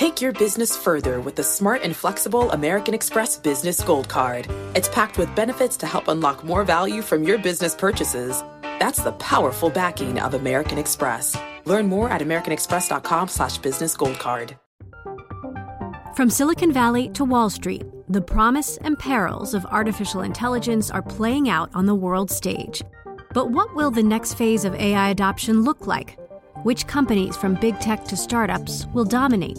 Take your business further with the smart and flexible American Express Business Gold Card. It's packed with benefits to help unlock more value from your business purchases. That's the powerful backing of American Express. Learn more at americanexpress.com slash business gold card. From Silicon Valley to Wall Street, the promise and perils of artificial intelligence are playing out on the world stage. But what will the next phase of AI adoption look like? Which companies, from big tech to startups, will dominate?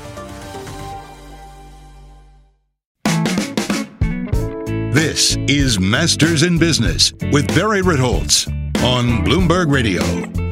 This is Masters in Business with Barry Ritholtz on Bloomberg Radio.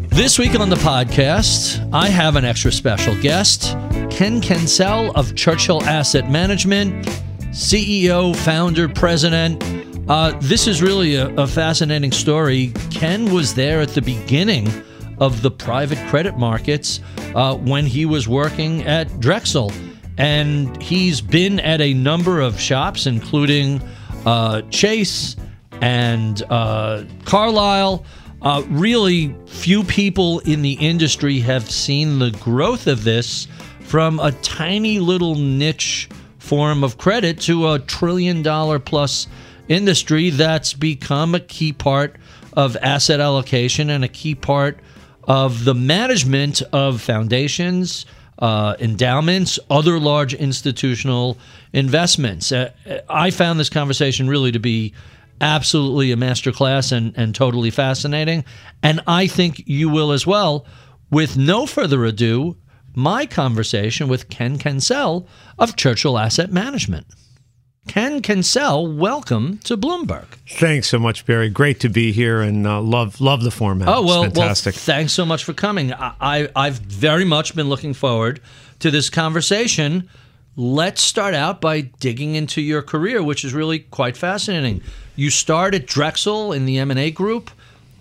This week on the podcast, I have an extra special guest, Ken Kencel of Churchill Asset Management, CEO, founder, president. Uh, this is really a, a fascinating story. Ken was there at the beginning of the private credit markets uh, when he was working at Drexel. And he's been at a number of shops, including uh, Chase and uh, Carlyle. Uh, really, few people in the industry have seen the growth of this from a tiny little niche form of credit to a trillion dollar plus industry that's become a key part of asset allocation and a key part of the management of foundations, uh, endowments, other large institutional investments. Uh, I found this conversation really to be absolutely a masterclass and, and totally fascinating. And I think you will as well. With no further ado, my conversation with Ken Kencel of Churchill Asset Management. Ken Kencel, welcome to Bloomberg. Thanks so much, Barry. Great to be here, and uh, love love the format. Oh well, it's fantastic. well, thanks so much for coming. I, I have very much been looking forward to this conversation. Let's start out by digging into your career, which is really quite fascinating. You started Drexel in the M and A group.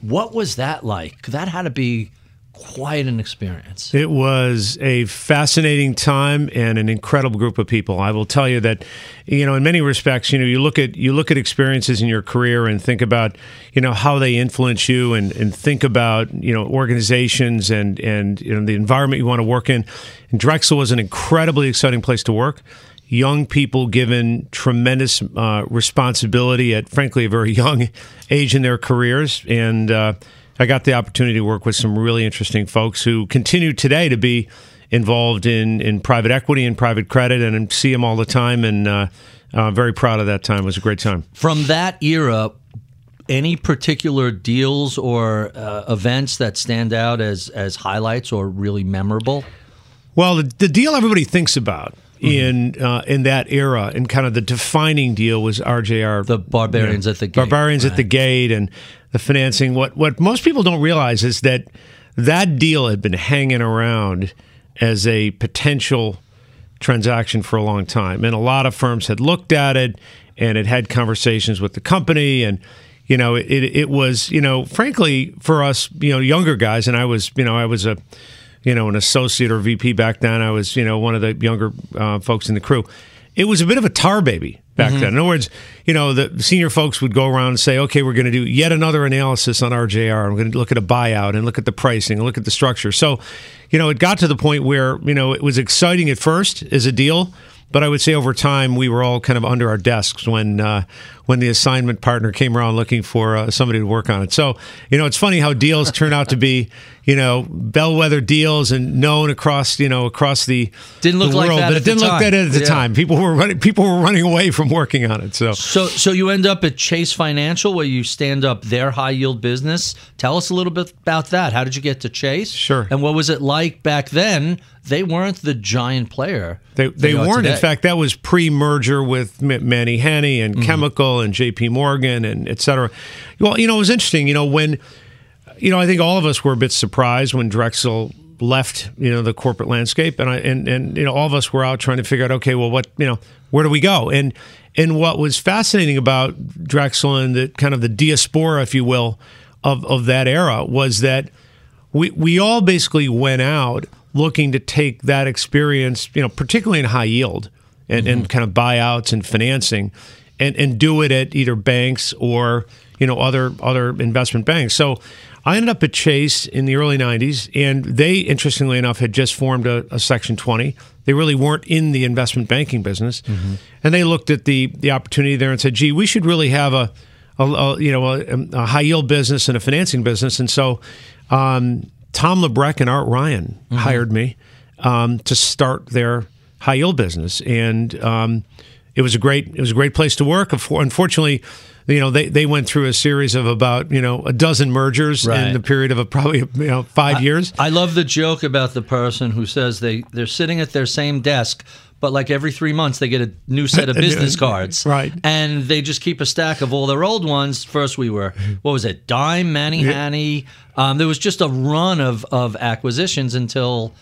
What was that like? That had to be quite an experience. It was a fascinating time and an incredible group of people. I will tell you that, you know, in many respects, you know, you look at you look at experiences in your career and think about, you know, how they influence you and, and think about, you know, organizations and and you know the environment you want to work in. And Drexel was an incredibly exciting place to work. Young people given tremendous uh, responsibility at, frankly, a very young age in their careers, and uh, I got the opportunity to work with some really interesting folks who continue today to be involved in, in private equity and private credit and see them all the time. And uh, uh, very proud of that time. It was a great time. From that era, any particular deals or uh, events that stand out as, as highlights or really memorable? Well, the, the deal everybody thinks about in uh, in that era, and kind of the defining deal was RJR, the Barbarians you know, at the Gate, Barbarians right. at the Gate, and the financing. What what most people don't realize is that that deal had been hanging around as a potential transaction for a long time, and a lot of firms had looked at it and had had conversations with the company and. You know, it, it was, you know, frankly, for us, you know, younger guys, and I was, you know, I was a, you know, an associate or VP back then. I was, you know, one of the younger uh, folks in the crew. It was a bit of a tar baby back mm-hmm. then. In other words, you know, the senior folks would go around and say, okay, we're going to do yet another analysis on RJR. I'm going to look at a buyout and look at the pricing and look at the structure. So, you know, it got to the point where, you know, it was exciting at first as a deal. But I would say over time we were all kind of under our desks when uh, when the assignment partner came around looking for uh, somebody to work on it. So you know it's funny how deals turn out to be you know bellwether deals and known across you know across the didn't look the like world, that but it didn't look that at the yeah. time. People were running people were running away from working on it. So so so you end up at Chase Financial where you stand up their high yield business. Tell us a little bit about that. How did you get to Chase? Sure. And what was it like back then? They weren't the giant player. They they, they weren't. Today. In fact, that was pre-merger with Manny Hanny and mm-hmm. Chemical and J.P. Morgan and et cetera. Well, you know, it was interesting. You know, when you know, I think all of us were a bit surprised when Drexel left, you know, the corporate landscape, and I and and you know, all of us were out trying to figure out, okay, well, what you know, where do we go? And and what was fascinating about Drexel and the kind of the diaspora, if you will, of of that era was that we we all basically went out looking to take that experience, you know, particularly in high yield and, mm-hmm. and kind of buyouts and financing, and and do it at either banks or you know other other investment banks. So I ended up at Chase in the early 90s, and they, interestingly enough, had just formed a, a Section 20. They really weren't in the investment banking business, mm-hmm. and they looked at the the opportunity there and said, "Gee, we should really have a, a, a you know a, a, high yield business and a financing business." And so, um, Tom Labrecque and Art Ryan mm-hmm. hired me um, to start their high yield business, and um, it was a great it was a great place to work. Unfortunately you know they, they went through a series of about you know a dozen mergers right. in the period of a, probably you know five I, years. I love the joke about the person who says they they're sitting at their same desk. But like every three months, they get a new set of business cards, right? And they just keep a stack of all their old ones. First, we were what was it, Dime, Manny Hanny. Um, there was just a run of of acquisitions until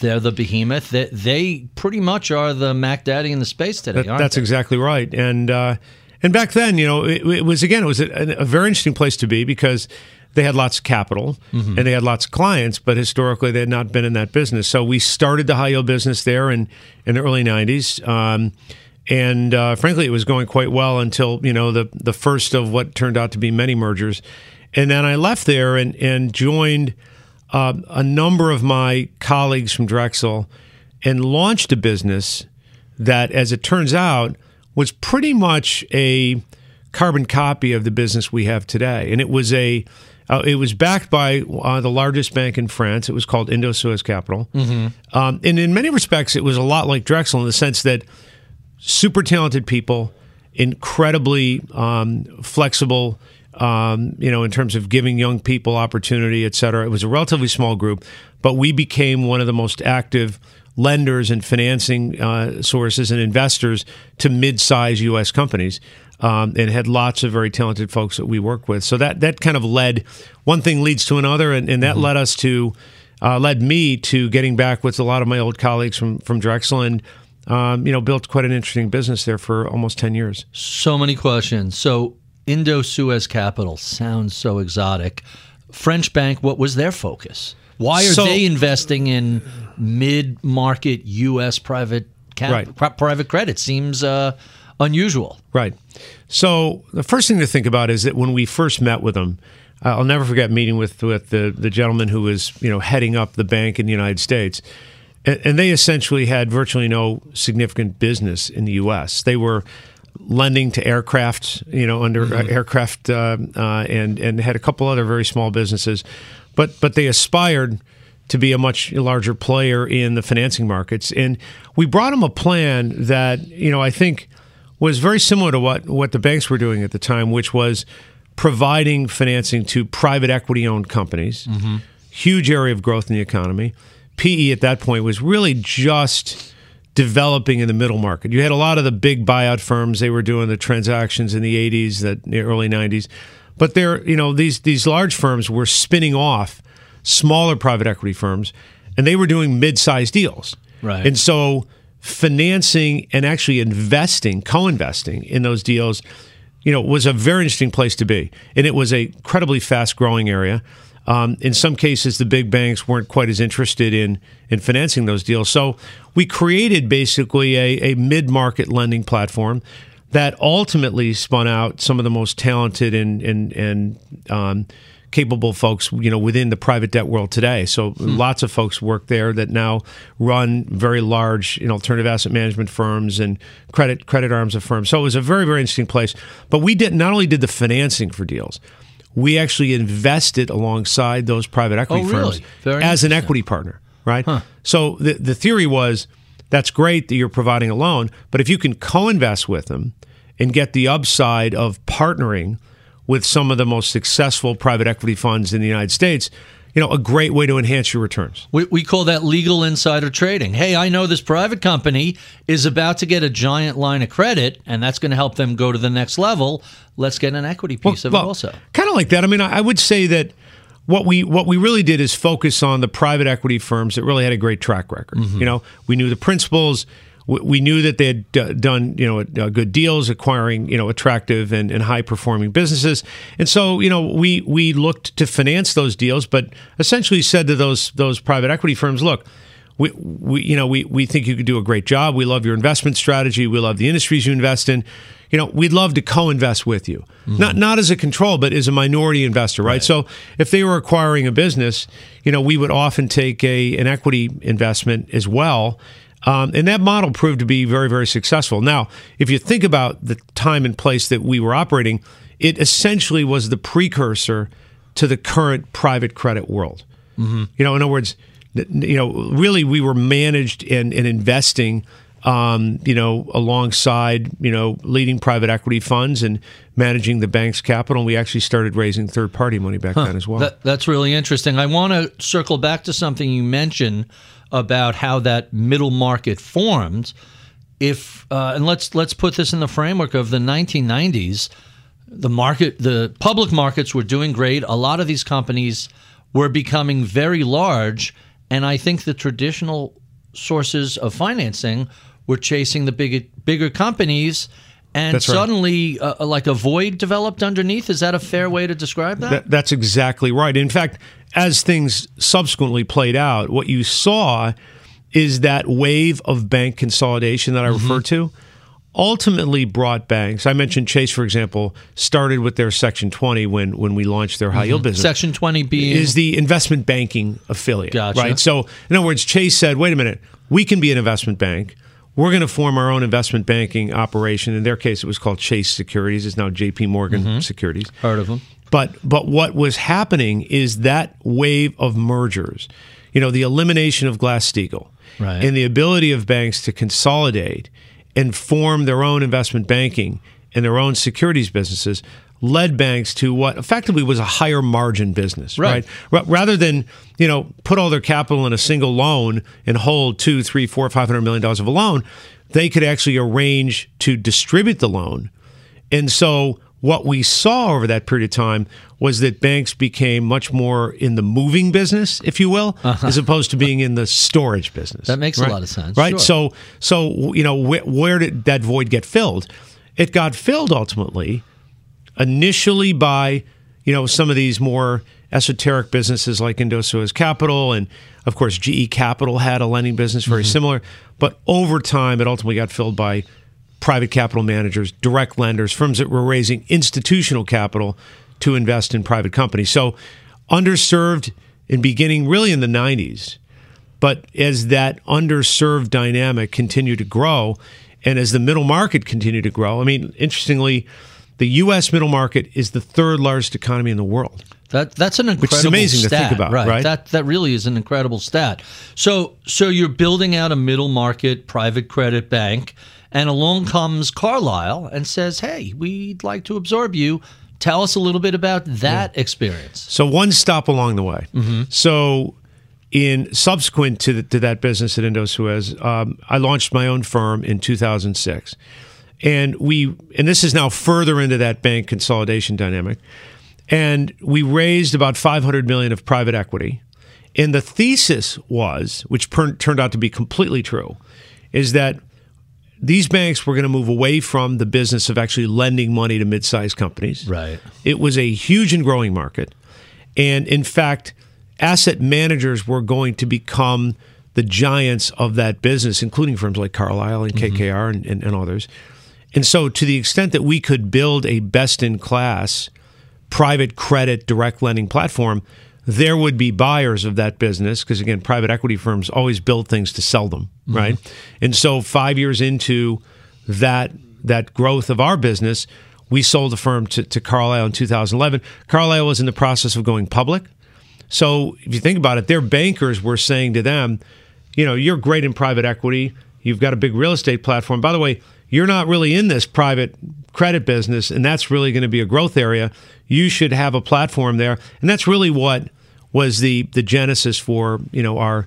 they're the behemoth. They, they pretty much are the Mac Daddy in the space today. That, that's they? exactly right. And uh, and back then, you know, it, it was again, it was a, a, very interesting place to be because they had lots of capital mm-hmm. and they had lots of clients, but historically they had not been in that business. So we started the high yield business there in in the early '90s. Um, and uh, frankly, it was going quite well until you know the the first of what turned out to be many mergers, and then I left there and and joined uh, a number of my colleagues from Drexel, and launched a business that, as it turns out, was pretty much a carbon copy of the business we have today, and it was a uh, it was backed by uh, the largest bank in France. It was called Indosuez Capital, mm-hmm. um, and in many respects, it was a lot like Drexel in the sense that super talented people, incredibly um, flexible. Um, you know, in terms of giving young people opportunity, et cetera. It was a relatively small group, but we became one of the most active lenders and financing uh, sources and investors to mid-size U.S. companies. Um, and had lots of very talented folks that we work with. So that that kind of led one thing leads to another, and, and that mm-hmm. led us to uh, led me to getting back with a lot of my old colleagues from from Drexel and. Um, you know, built quite an interesting business there for almost 10 years. So many questions. So, Indosuez Capital sounds so exotic. French bank, what was their focus? Why are so, they investing in mid-market U.S. private cap, right. private credit? Seems uh, unusual. Right. So the first thing to think about is that when we first met with them, uh, I'll never forget meeting with with the the gentleman who was you know heading up the bank in the United States, and, and they essentially had virtually no significant business in the U.S. They were lending to aircraft, you know, under mm-hmm. aircraft, uh, uh, and and had a couple other very small businesses but but they aspired to be a much larger player in the financing markets. And we brought them a plan that you know I think was very similar to what what the banks were doing at the time, which was providing financing to private equity owned companies. Mm-hmm. Huge area of growth in the economy. PE at that point was really just developing in the middle market. You had a lot of the big buyout firms; they were doing the transactions in the '80s, the early '90s. But they're, you know, these these large firms were spinning off smaller private equity firms, and they were doing mid-sized deals. Right. And so financing and actually investing, co-investing in those deals, you know, was a very interesting place to be, and it was a incredibly fast-growing area. Um, in some cases, the big banks weren't quite as interested in in financing those deals. So we created basically a, a mid market lending platform that ultimately spun out some of the most talented and and and um, capable folks, you know, within the private debt world today. So hmm. lots of folks work there that now run very large, you know, alternative asset management firms and credit credit arms of firms. So it was a very very interesting place. But we did not only did the financing for deals, we actually invested alongside those private equity oh, firms really? as an equity partner, right? Huh. So the the theory was that's great that you're providing a loan, but if you can co-invest with them and get the upside of partnering with some of the most successful private equity funds in the United States, you know, a great way to enhance your returns. We, we call that legal insider trading. Hey, I know this private company is about to get a giant line of credit, and that's going to help them go to the next level. Let's get an equity piece well, of well, it also. Kind of like that. I mean, I would say that what we what we really did is focus on the private equity firms that really had a great track record. Mm-hmm. You know, we knew the principals we, we knew that they had d- done you know uh, good deals, acquiring you know attractive and, and high performing businesses, and so you know we we looked to finance those deals, but essentially said to those those private equity firms, look. We, we, you know, we, we think you could do a great job. We love your investment strategy. We love the industries you invest in. You know, we'd love to co-invest with you, mm-hmm. not not as a control, but as a minority investor, right? right? So if they were acquiring a business, you know, we would often take a an equity investment as well. Um, and that model proved to be very, very successful. Now, if you think about the time and place that we were operating, it essentially was the precursor to the current private credit world. Mm-hmm. You know, in other words, you know, really we were managed and, and investing, um, you know, alongside, you know, leading private equity funds and managing the bank's capital. And we actually started raising third party money back huh. then as well. That, that's really interesting. I want to circle back to something you mentioned about how that middle market formed. If uh, and let's let's put this in the framework of the 1990s, the market, the public markets were doing great. A lot of these companies were becoming very large and I think the traditional sources of financing were chasing the big, bigger companies. And that's suddenly, right. uh, like a void developed underneath. Is that a fair way to describe that? that? That's exactly right. In fact, as things subsequently played out, what you saw is that wave of bank consolidation that I mm-hmm. referred to ultimately brought banks. I mentioned Chase, for example, started with their Section 20 when when we launched their high yield mm-hmm. business. Section 20 being is the investment banking affiliate, gotcha. right? So, in other words, Chase said, "Wait a minute, we can be an investment bank." We're going to form our own investment banking operation. In their case, it was called Chase Securities. It's now J.P. Morgan mm-hmm. Securities. Heard of them? But but what was happening is that wave of mergers, you know, the elimination of Glass Steagall, right. and the ability of banks to consolidate and form their own investment banking and their own securities businesses led banks to what effectively was a higher margin business, right? right? Rather than you know put all their capital in a single loan and hold two, three, four, five hundred million dollars of a loan, they could actually arrange to distribute the loan, and so what we saw over that period of time was that banks became much more in the moving business, if you will, uh-huh. as opposed to being in the storage business. That makes right? a lot of sense, right? Sure. So, so you know, wh- where did that void get filled? It got filled ultimately, initially by you know some of these more esoteric businesses like Indosuez Capital, and of course GE Capital had a lending business very mm-hmm. similar. But over time, it ultimately got filled by private capital managers, direct lenders, firms that were raising institutional capital to invest in private companies. So underserved in beginning really in the 90s. But as that underserved dynamic continued to grow and as the middle market continued to grow, I mean, interestingly, the U.S. middle market is the third largest economy in the world. That that's an incredible Which is amazing stat, to think about, right? right? That that really is an incredible stat. So so you're building out a middle market private credit bank and along comes Carlyle and says, "Hey, we'd like to absorb you." Tell us a little bit about that yeah. experience. So one stop along the way. Mm-hmm. So in subsequent to, the, to that business at Indosuez, um, I launched my own firm in 2006, and we and this is now further into that bank consolidation dynamic, and we raised about 500 million of private equity, and the thesis was, which per- turned out to be completely true, is that these banks were going to move away from the business of actually lending money to mid-sized companies. Right. It was a huge and growing market. And in fact, asset managers were going to become the giants of that business, including firms like Carlyle and KKR mm-hmm. and, and, and others. And so, to the extent that we could build a best in class private credit direct lending platform, there would be buyers of that business because again private equity firms always build things to sell them mm-hmm. right? And so 5 years into that that growth of our business we sold the firm to, to Carlyle in 2011 Carlyle was in the process of going public. So if you think about it their bankers were saying to them you know you're great in private equity. You've got a big real estate platform. By the way you're not really in this private credit business and that's really going to be a growth area you should have a platform there. And that's really what was the the genesis for you know our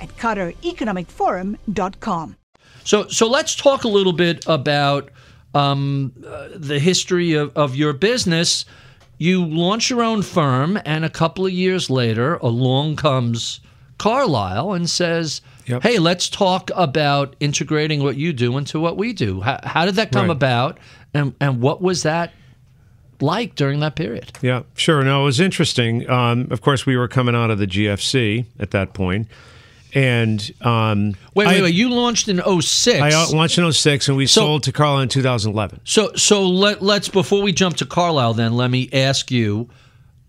at QatarEconomicForum.com. So, so let's talk a little bit about um, uh, the history of, of your business. You launch your own firm, and a couple of years later, along comes Carlyle and says, Yep. "Hey, let's talk about integrating what you do into what we do." How, how did that come Right. about, and and what was that like during that period? Yeah, sure. No, it was interesting. Um, of course, we were coming out of the GFC at that point, and um, Wait, I, wait, wait! You launched in 06. I uh, launched in 06 and we So- sold to Carlyle in 2011. So so let let's before we jump to Carlyle then let me ask you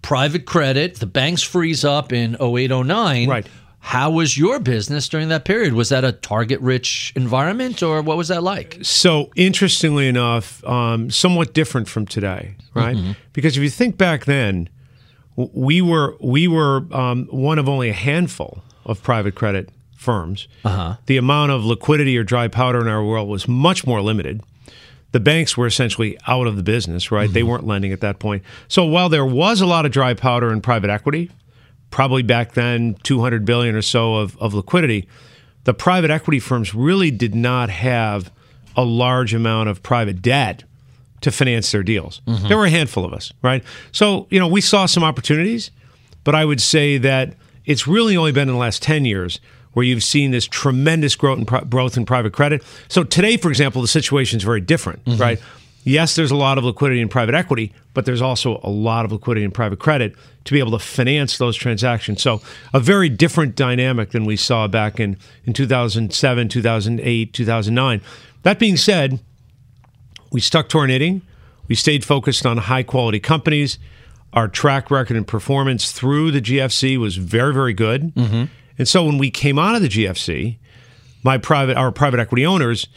private credit the banks freeze up in 0809 Right. how was your business during that period was that a target rich environment or what was that like So interestingly enough, um, somewhat different from today, right? Mm-hmm. Because if you think back then, we were we were um, one of only a handful of private credit firms. Uh-huh. The amount of liquidity or dry powder in our world was much more limited. The banks were essentially out of the business, right? They weren't lending at that point. So while there was a lot of dry powder in private equity, probably back then 200 billion or so of, of liquidity the private equity firms really did not have a large amount of private debt to finance their deals there were a handful of us right so you know we saw some opportunities but i would say that it's really only been in the last 10 years where you've seen this tremendous growth in, growth in private credit so today for example the situation is very different mm-hmm. right yes, there's a lot of liquidity in private equity, but there's also a lot of liquidity in private credit to be able to finance those transactions. So, a very different dynamic than we saw back in, in 2007, 2008, 2009. That being said, we stuck to our knitting. We stayed focused on high quality companies. Our track record and performance through the GFC was very, very good. And so when we came out of the GFC, my private our private equity owners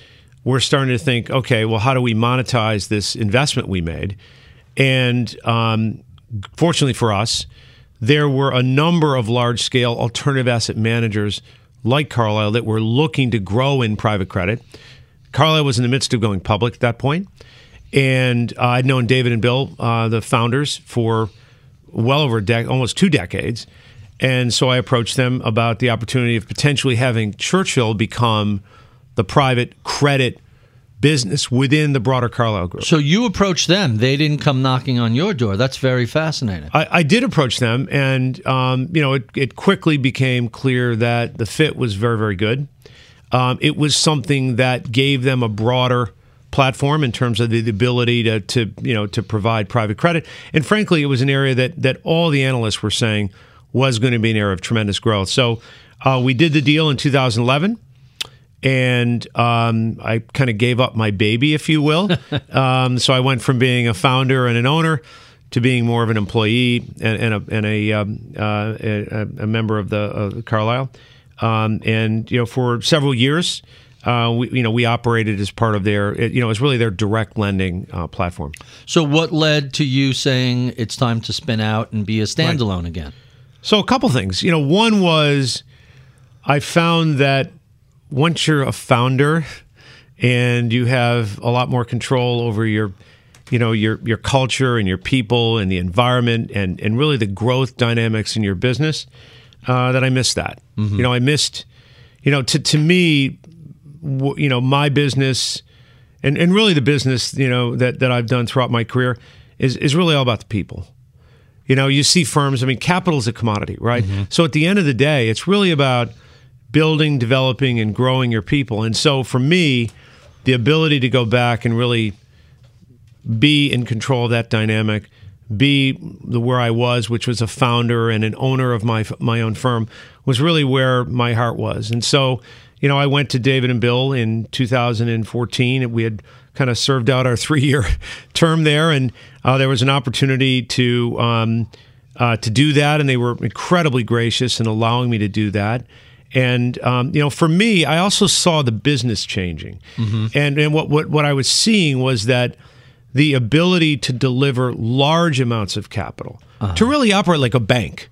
were starting to think, okay, well, how do we monetize this investment we made? And um, fortunately for us, there were a number of large scale alternative asset managers like Carlyle that were looking to grow in private credit. Carlyle was in the midst of going public at that point, and uh, I'd known David and Bill, uh, the founders, for well over a dec- almost two decades. And so I approached them about the opportunity of potentially having Churchill become the private credit business within the broader Carlyle Group. so you approached them they didn't come knocking on your door that's very fascinating I, I did approach them, and um, you know, it, it quickly became clear that the fit was very, very good. Um, it was something that gave them a broader platform in terms of the, the ability to, to, you know, to provide private credit. And frankly, it was an area that that all the analysts were saying was going to be an area of tremendous growth. So uh, we did the deal in 2011 and um, I kind of gave up my baby, if you will. um, so I went from being a founder and an owner to being more of an employee and, and a, and a, um, uh, a, a member of the uh, Carlyle. Um, and you know, for several years, uh, we you know we operated as part of their it, you know it's really their direct lending uh, platform. so what led to you saying it's time to spin out and be a standalone again So a couple things. You know, one was I found that once you're a founder and you have a lot more control over your you know your your culture and your people and the environment and and really the growth dynamics in your business uh, that I missed that. You know, I missed you know to to me you know my business and and really the business you know that that I've done throughout my career is is really all about the people. You know, you see firms, I mean, capital is a commodity, right? Mm-hmm. So at the end of the day, it's really about building, developing, and growing your people. And so for me, the ability to go back and really be in control of that dynamic, be the where I was, which was a founder and an owner of my my own firm, was really where my heart was. And so, you know, I went to David and Bill in 2014. We had kind of served out our three year term there, and uh, there was an opportunity to um, uh, to do that, and they were incredibly gracious in allowing me to do that. And um, you know, for me, I also saw the business changing, and and what, what what I was seeing was that the ability to deliver large amounts of capital to really operate like a bank.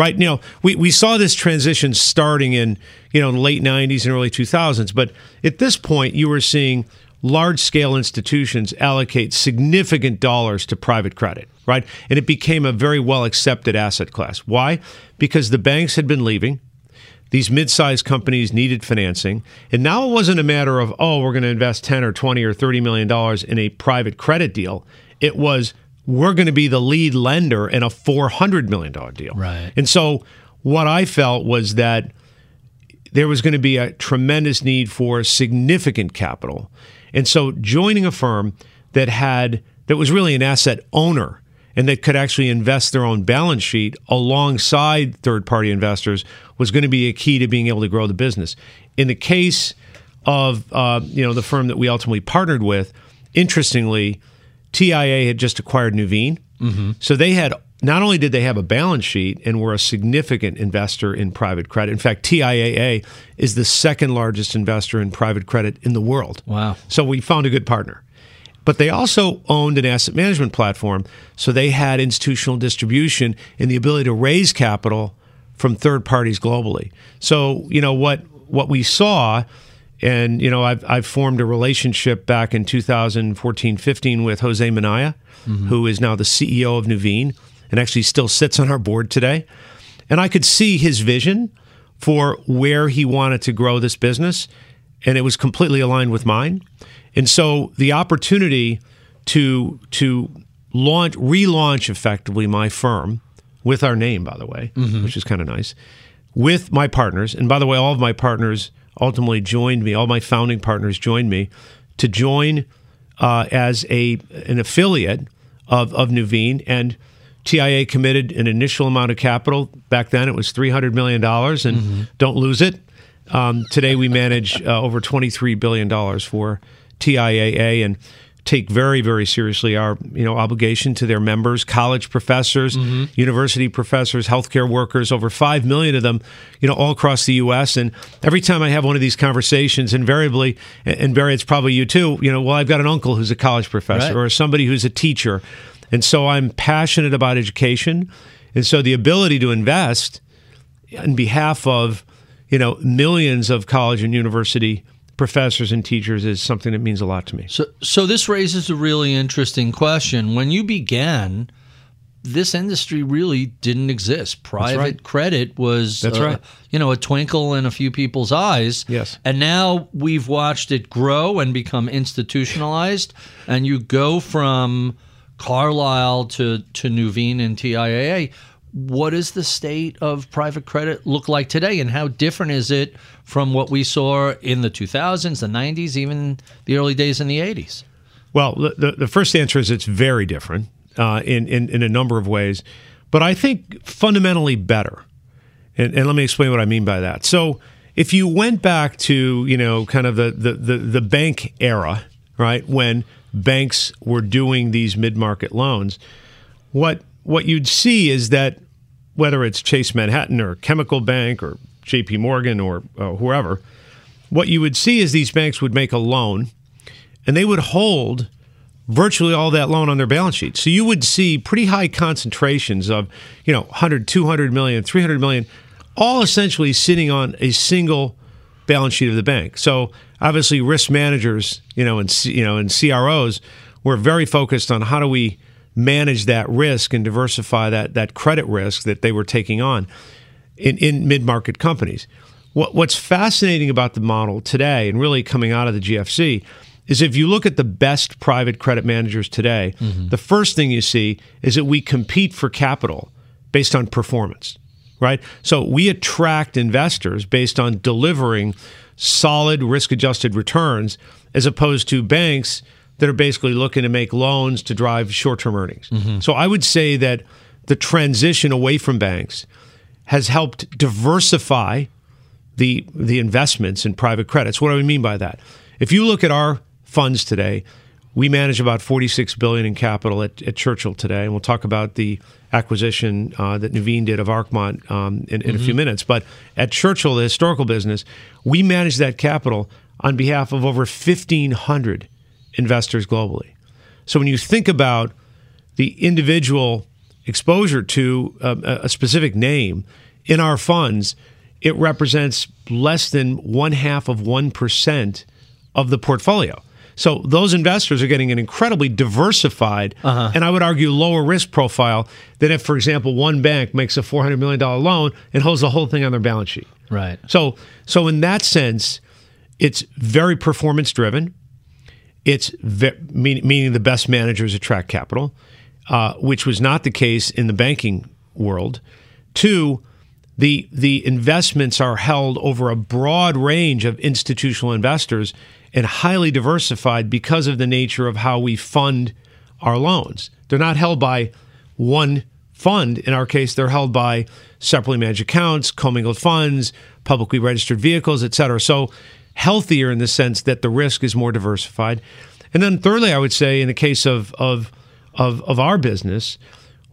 Right, you know, we, we saw this transition starting in you know in late '90s and early 2000s, but at this point, you were seeing large scale institutions allocate significant dollars to private credit, right? And it became a very well accepted asset class. Why? Because the banks had been leaving. These mid-sized companies needed financing, and now it wasn't a matter of oh, we're going to invest 10 or 20 or 30 million dollars in a private credit deal. It was we're going to be the lead lender in a 400 million dollar deal. Right. And so what I felt was that there was going to be a tremendous need for significant capital. And so joining a firm that had that was really an asset owner and that could actually invest their own balance sheet alongside third party investors was going to be a key to being able to grow the business. In the case of uh, you know the firm that we ultimately partnered with, interestingly, TIAA had just acquired Nuveen, mm-hmm. so they had not only did they have a balance sheet and were a significant investor in private credit. In fact, TIAA is the second largest investor in private credit in the world. Wow. So we found a good partner. But they also owned an asset management platform, so they had institutional distribution and the ability to raise capital from third parties globally. So, you know, what what we saw and you know, I've I've formed a relationship back in 2014, 15 with Jose Minaya, mm-hmm. who is now the CEO of Nuveen and actually still sits on our board today. And I could see his vision for where he wanted to grow this business, and it was completely aligned with mine. And so the opportunity to to launch relaunch effectively my firm with our name, by the way, mm-hmm. which is kind of nice, with my partners. And by the way, all of my partners ultimately joined me. All my founding partners joined me to join uh, as a an affiliate of of Nuveen and. TIAA committed an initial amount of capital. Back then, it was three hundred million dollars, and don't lose it. Um, today, we manage uh, over twenty-three billion dollars for TIAA, and take very, very seriously our you know obligation to their members, college professors, mm-hmm. university professors, healthcare workers, over five million of them, you know, all across the U.S. And every time I have one of these conversations, invariably, and Barry, it's probably you too. You know, well, I've got an uncle who's a college professor, Right. or somebody who's a teacher, and so I'm passionate about education, and so the ability to invest on behalf of you know millions of college and university professors and teachers is something that means a lot to me. So, so this raises a really interesting question. When you began, this industry really didn't exist. Private right. credit was, That's uh, right. you know, a twinkle in a few people's eyes. Yes. And now we've watched it grow and become institutionalized. And you go from Carlyle to to Nuveen and TIAA. What does the state of private credit look like today, and how different is it from what we saw in the 2000s, the 90s, even the early days in the 80s? Well, the, the, first answer is it's very different uh, in, in, in a number of ways, but I think fundamentally better. And, and let me explain what I mean by that. So, if you went back to you know kind of the the, the, the bank era, right, when banks were doing these mid market loans, what what you'd see is that whether it's Chase Manhattan or Chemical Bank or J.P. Morgan or uh, whoever, what you would see is these banks would make a loan and they would hold virtually all that loan on their balance sheet. So you would see pretty high concentrations of, you know, 100, 200 million, 300 million, all essentially sitting on a single balance sheet of the bank. So obviously risk managers, you know, and you know, and CROs were very focused on how do we manage that risk and diversify that that credit risk that they were taking on in, in mid-market companies. What, what's fascinating about the model today, and really coming out of the GFC, is if you look at the best private credit managers today, mm-hmm. the first thing you see is that we compete for capital based on performance, right? So we attract investors based on delivering solid risk-adjusted returns, as opposed to banks that are basically looking to make loans to drive short-term earnings. So I would say that the transition away from banks has helped diversify the the investments in private credits. What do I mean by that? If you look at our funds today, we manage about 46 billion in capital at, at Churchill today, and we'll talk about the acquisition uh, that Nuveen did of Arcmont um, in, in a few minutes. But at Churchill, the historical business, we manage that capital on behalf of over 1,500 investors globally. So when you think about the individual exposure to um, a, a specific name in our funds, it represents less than one half of 1% of the portfolio. So those investors are getting an incredibly diversified uh-huh. and I would argue lower risk profile than if, for example, one bank makes a $400 million loan and holds the whole thing on their balance sheet. Right. So, so in that sense, it's very performance driven. It's ve- mean, meaning the best managers attract capital, uh, which was not the case in the banking world. Two, the the investments are held over a broad range of institutional investors and highly diversified because of the nature of how we fund our loans. They're not held by one fund. In our case, they're held by separately managed accounts, commingled funds, publicly registered vehicles, et cetera. So healthier in the sense that the risk is more diversified. And then thirdly, I would say in the case of of of, of our business,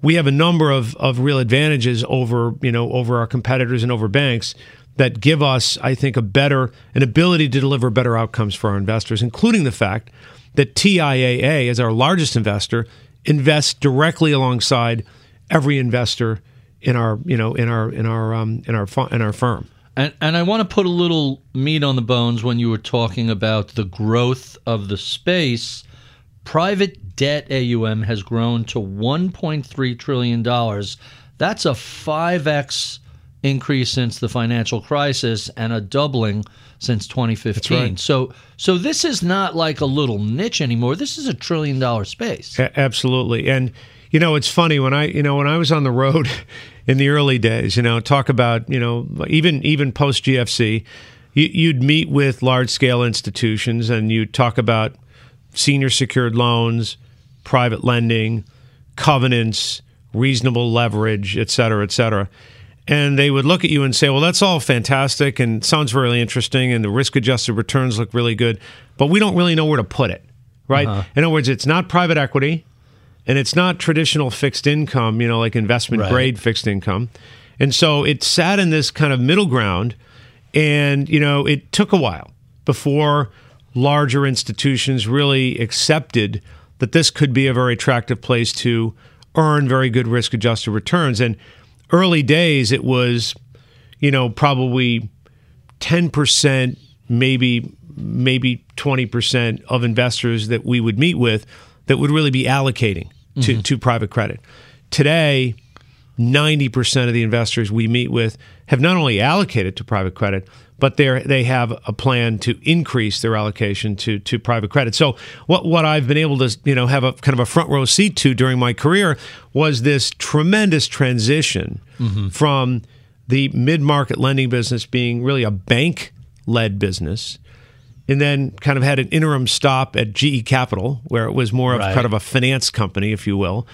we have a number of, of real advantages over you know over our competitors and over banks that give us, I think, a better an ability to deliver better outcomes for our investors, including the fact that TIAA, as our largest investor, invests directly alongside every investor in our you know in our in our um, in our in our firm. And and I want to put a little meat on the bones when you were talking about the growth of the space. Private debt AUM has grown to 1.3 trillion dollars. That's a 5x increase since the financial crisis and a doubling since 2015. right. So so this is not like a little niche anymore. This is a trillion dollar space. A- absolutely. And you know, it's funny when I, you know, when I was on the road in the early days, you know, talk about, you know, even even post GFC, you, you'd meet with large scale institutions and you'd talk about senior secured loans, private lending, covenants, reasonable leverage, et cetera, et cetera. And they would look at you and say, well, that's all fantastic and sounds really interesting, and the risk adjusted returns look really good, but we don't really know where to put it, right? Uh-huh. In other words, it's not private equity and it's not traditional fixed income, you know, like investment Right. grade fixed income. And so it sat in this kind of middle ground. And, you know, it took a while before larger institutions really accepted that this could be a very attractive place to earn very good risk adjusted returns. And early days, it was, you know, probably 10%, maybe maybe 20% of investors that we would meet with that would really be allocating to, mm-hmm. to private credit. Today, 90% of the investors we meet with have not only allocated to private credit, but they they have a plan to increase their allocation to to private credit. So what what I've been able to you know have a kind of a front row seat to during my career was this tremendous transition mm-hmm. from the mid market lending business being really a bank led business and then kind of had an interim stop at GE Capital, where it was more of Right. kind of a finance company, if you will,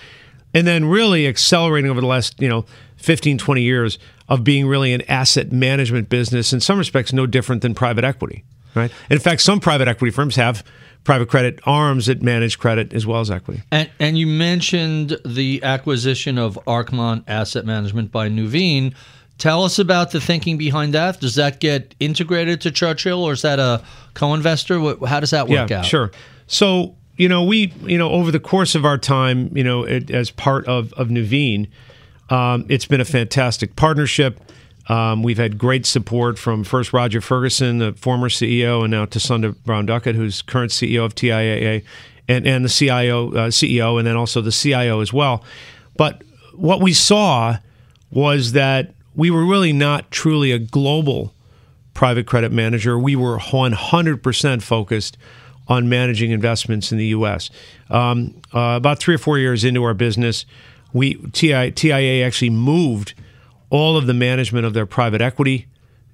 and then really accelerating over the last, you know, 15, 20 years of being really an asset management business in some respects no different than private equity, right? In fact, some private equity firms have private credit arms that manage credit as well as equity. And, and you mentioned the acquisition of Arcmont Asset Management by Nuveen. Tell us about the thinking behind that. Does that get integrated to Churchill, or is that a co-investor? How does that work yeah, out? Sure. So, you know, we, you know, over the course of our time, you know, it, as part of, of Nuveen, um, it's been a fantastic partnership. Um, we've had great support from first Roger Ferguson, the former CEO, and now Thasunda Brown Duckett, who's current CEO of TIAA, and, and the CIO, uh, CEO, and then also the CIO as well. But what we saw was that we were really not truly a global private credit manager. We were 100% focused on managing investments in the U.S. Um, uh, about three or four years into our business, we TI, TIAA actually moved all of the management of their private equity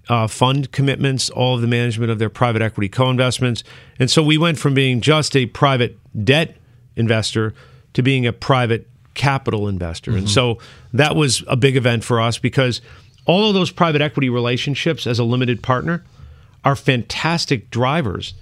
uh, fund commitments, all of the management of their private equity co-investments, and so we went from being just a private debt investor to being a private capital investor. And mm-hmm. so that was a big event for us because all of those private equity relationships as a limited partner are fantastic drivers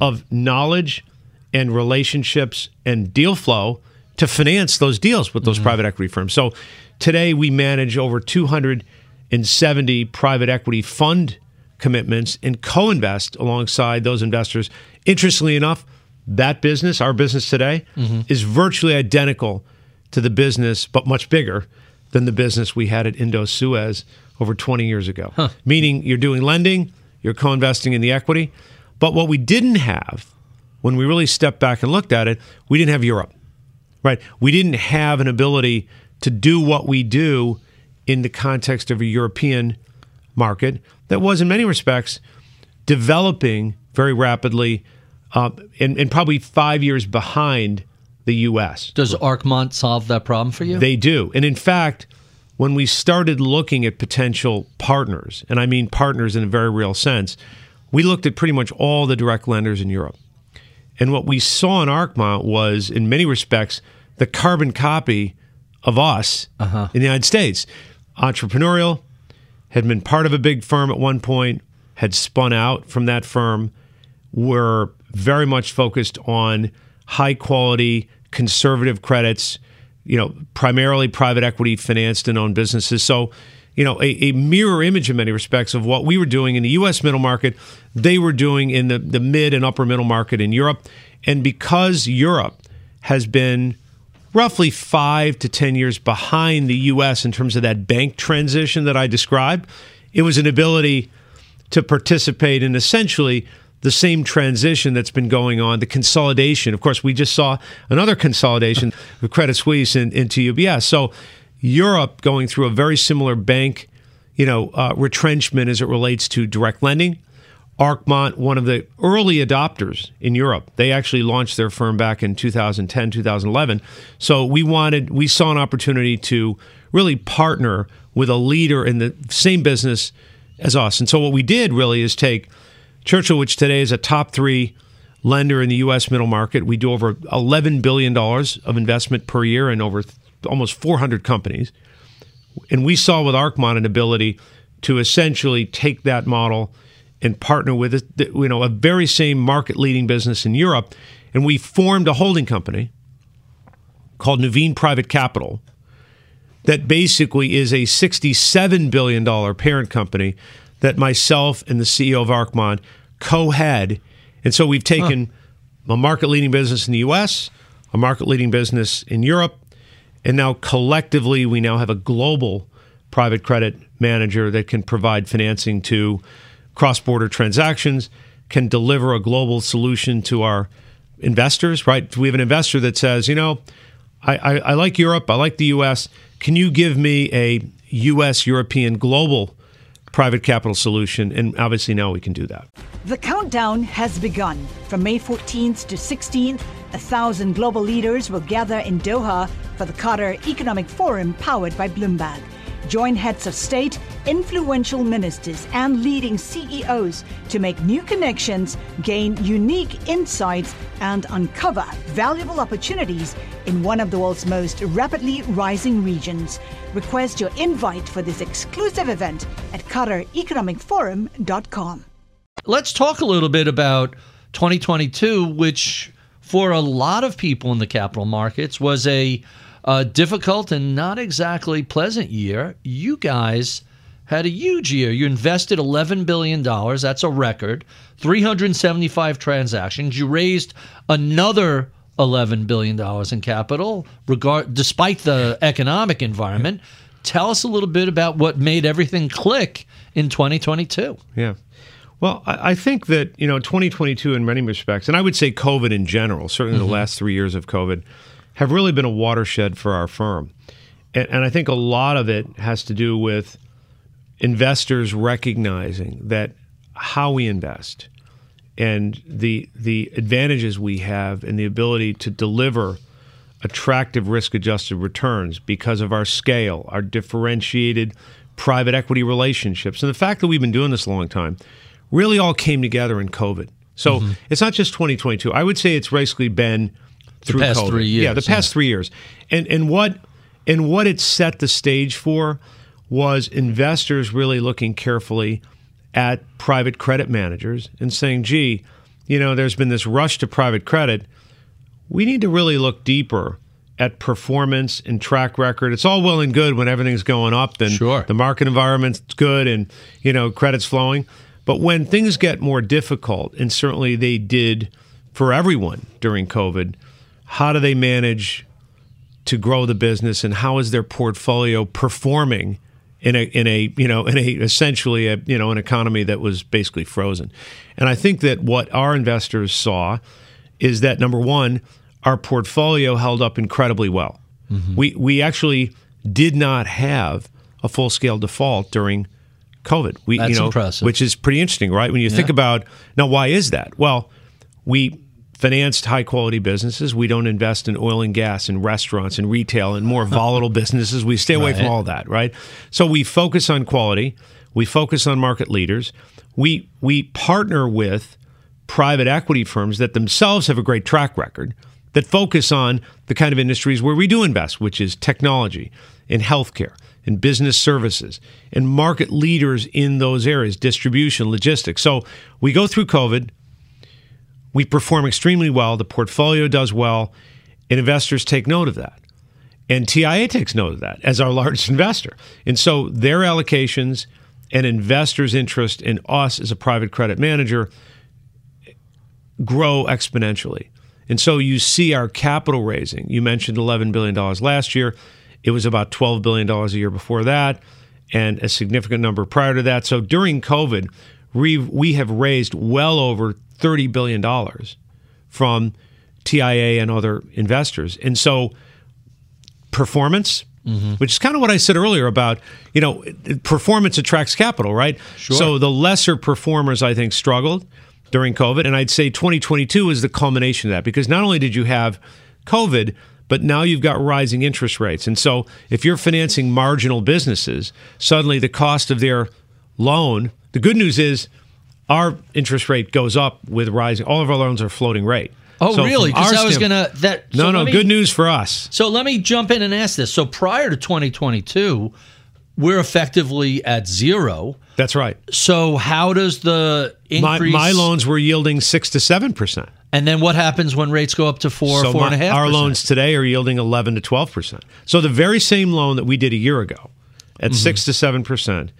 of knowledge and relationships and deal flow to finance those deals with those mm-hmm. private equity firms. So today we manage over 270 private equity fund commitments and co-invest alongside those investors. Interestingly enough, that business, our business today, mm-hmm. is virtually identical to the business, but much bigger than the business we had at Indosuez over 20 years ago. Meaning you're doing lending, you're co investing in the equity. But what we didn't have when we really stepped back and looked at it, we didn't have Europe, right? We didn't have an ability to do what we do in the context of a European market that was, in many respects, developing very rapidly uh, and, and probably five years behind the U.S. Does Arcmont solve that problem for you? They do. And in fact, when we started looking at potential partners, and I mean partners in a very real sense, we looked at pretty much all the direct lenders in Europe. And what we saw in Arcmont was, in many respects, the carbon copy of us uh-huh. in the United States. Entrepreneurial, had been part of a big firm at one point, had spun out from that firm, were very much focused on high quality, conservative credits, you know, primarily private equity financed and owned businesses. So, you know, a, a mirror image in many respects of what we were doing in the US middle market, they were doing in the, the mid and upper middle market in Europe. And because Europe has been roughly five to 10 years behind the US in terms of that bank transition that I described, it was an ability to participate in essentially the same transition that's been going on, the consolidation. Of course, we just saw another consolidation with Credit Suisse in, into UBS. So Europe going through a very similar bank, you know, uh, retrenchment as it relates to direct lending. Arcmont, one of the early adopters in Europe, they actually launched their firm back in 2010, 2011. So we wanted, we saw an opportunity to really partner with a leader in the same business as us. And so what we did really is take Churchill, which today is a top three lender in the U.S. middle market. We do over $11 billion of investment per year in over almost 400 companies. And we saw with Arcmont an ability to essentially take that model and partner with it, you know a very same market leading business in Europe, and we formed a holding company called Nuveen Private Capital that basically is a 67 billion dollar parent company that myself and the CEO of Arcmont co-head, and so we've taken a market leading business in the U.S., a market leading business in Europe, and now collectively we now have a global private credit manager that can provide financing to cross-border transactions, can deliver a global solution to our investors. Right? We have an investor that says, you know, I, I, I like Europe, I like the U.S. Can you give me a U.S. European global private capital solution? And obviously now we can do that. The countdown has begun. From May 14th to 16th, a thousand global leaders will gather in Doha for the Qatar Economic Forum powered by Bloomberg. Join heads of state, influential ministers, and leading CEOs to make new connections, gain unique insights, and uncover valuable opportunities in one of the world's most rapidly rising regions. Request your invite for this exclusive event at QatarEconomicForum.com. Let's talk a little bit about 2022, which for a lot of people in the capital markets was a uh, difficult and not exactly pleasant year. You guys had a huge year. You invested $11 billion. That's a record. 375 transactions. You raised another $11 billion in capital, regard, despite the economic environment. Tell us a little bit about what made everything click in 2022. Yeah. Well, I I think that, you know, 2022 in many respects, and I would say COVID in general, certainly the last three years of COVID, have really been a watershed for our firm. And, and I think a lot of it has to do with investors recognizing that how we invest and the the advantages we have and the ability to deliver attractive risk adjusted returns because of our scale, our differentiated private equity relationships, and the fact that we've been doing this a long time really all came together in COVID. So mm-hmm. it's not just 2022. I would say it's basically been through past COVID. three Yeah, the years, past three years. And and what and what it set the stage for was investors really looking carefully at private credit managers and saying, gee, you know, there's been this rush to private credit. We need to really look deeper at performance and track record. It's all well and good when everything's going up and Sure. the market environment's good and you know credit's flowing. But when things get more difficult, and certainly they did for everyone during COVID, how do they manage to grow the business and how is their portfolio performing in a in a you know in a essentially a you know an economy that was basically frozen. And I think that what our investors saw is that number one, our portfolio held up incredibly well. Mm-hmm. We we actually did not have a full scale default during COVID. We That's you know impressive. which is pretty interesting, right? When you think about now why is that? Well, we financed high quality businesses. We don't invest in oil and gas and restaurants and retail and more volatile businesses. We stay away from all that, right? So we focus on quality. We focus on market leaders. We we partner with private equity firms that themselves have a great track record that focus on the kind of industries where we do invest, which is technology, in healthcare, in business services, and market leaders in those areas, distribution, logistics. So we go through COVID, we perform extremely well, the portfolio does well, and investors take note of that. And TIAA takes note of that as our largest investor. And so their allocations and investors' interest in us as a private credit manager grow exponentially. And so you see our capital raising. You mentioned $11 billion last year. It was about $12 billion a year before that, and a significant number prior to that. So during COVID, we, we have raised well over $30 billion from TIAA and other investors. And so performance, mm-hmm. which is kind of what I said earlier about, you know, performance attracts capital, right? So the lesser performers, I think, struggled during COVID. And I'd say 2022 is the culmination of that because not only did you have COVID, but now you've got rising interest rates. And so if you're financing marginal businesses, suddenly the cost of their loan, the good news is our interest rate goes up with rising. All of our loans are floating rate. Oh, So really? Because I was gonna that. No, so no, me- good news for us. So let me jump in and ask this. So prior to 2022, we're effectively at zero. That's right. So how does the My, increase? my loans were yielding six to seven percent. And then what happens when rates go up to four, so four and a half? our percent? loans today are yielding eleven to twelve percent. So the very same loan that we did a year ago at Mm-hmm. six to seven percent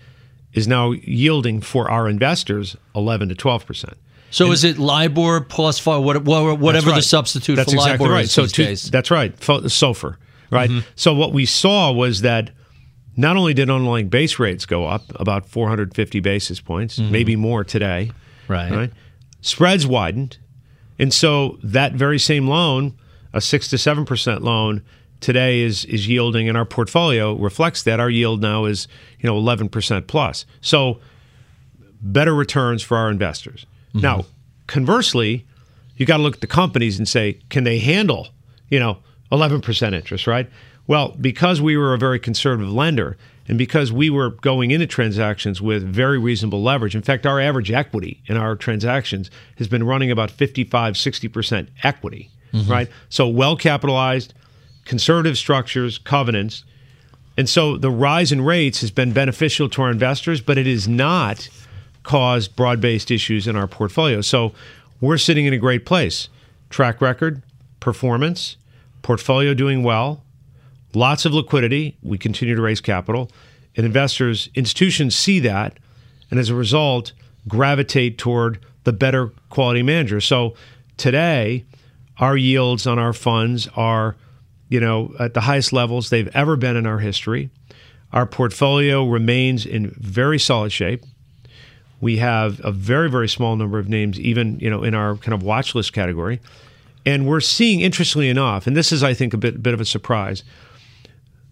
is now yielding for our investors eleven to twelve percent. So is it LIBOR plus five, what, what- whatever the substitute That's for exactly LIBOR right. is So these two- days? Mm-hmm. that's right. SOFR, right? So what we saw was that not only did underlying base rates go up about 450 basis points, maybe more today, Mm-hmm. Right. Spreads widened, and so that very same loan, a six to seven percent loan, today is is yielding, and our portfolio reflects that. Our yield now is you know 11 percent plus. So better returns for our investors. Mm-hmm. Now, conversely, you got to look at the companies and say, can they handle, you know, 11% interest, right? Well, because we were a very conservative lender and because we were going into transactions with very reasonable leverage. In fact, our average equity in our transactions has been running about 55, 60% equity, mm-hmm. right? So well capitalized, conservative structures, covenants. And so the rise in rates has been beneficial to our investors, but it has not caused broad based issues in our portfolio. So we're sitting in a great place. Track record, performance, portfolio doing well, lots of liquidity. We continue to raise capital. And investors, institutions see that, and as a result, gravitate toward the better quality manager. So today, our yields on our funds are, you know, at the highest levels they've ever been in our history. Our portfolio remains in very solid shape. We have a very, very small number of names, even you know, in our kind of watch list category, and we're seeing, interestingly enough, and this is, I think, a bit, bit of a surprise.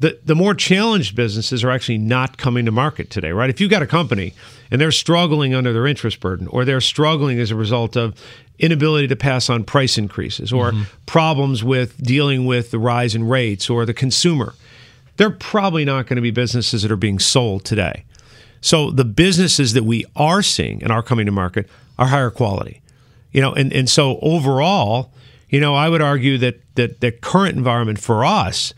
The, the more challenged businesses are actually not coming to market today, right? If you've got a company and they're struggling under their interest burden, or they're struggling as a result of inability to pass on price increases, or mm-hmm. problems with dealing with the rise in rates, or the consumer, they're probably not going to be businesses that are being sold today. So the businesses that we are seeing and are coming to market are higher quality. You know, and, and so overall, you know, I would argue that that the current environment for us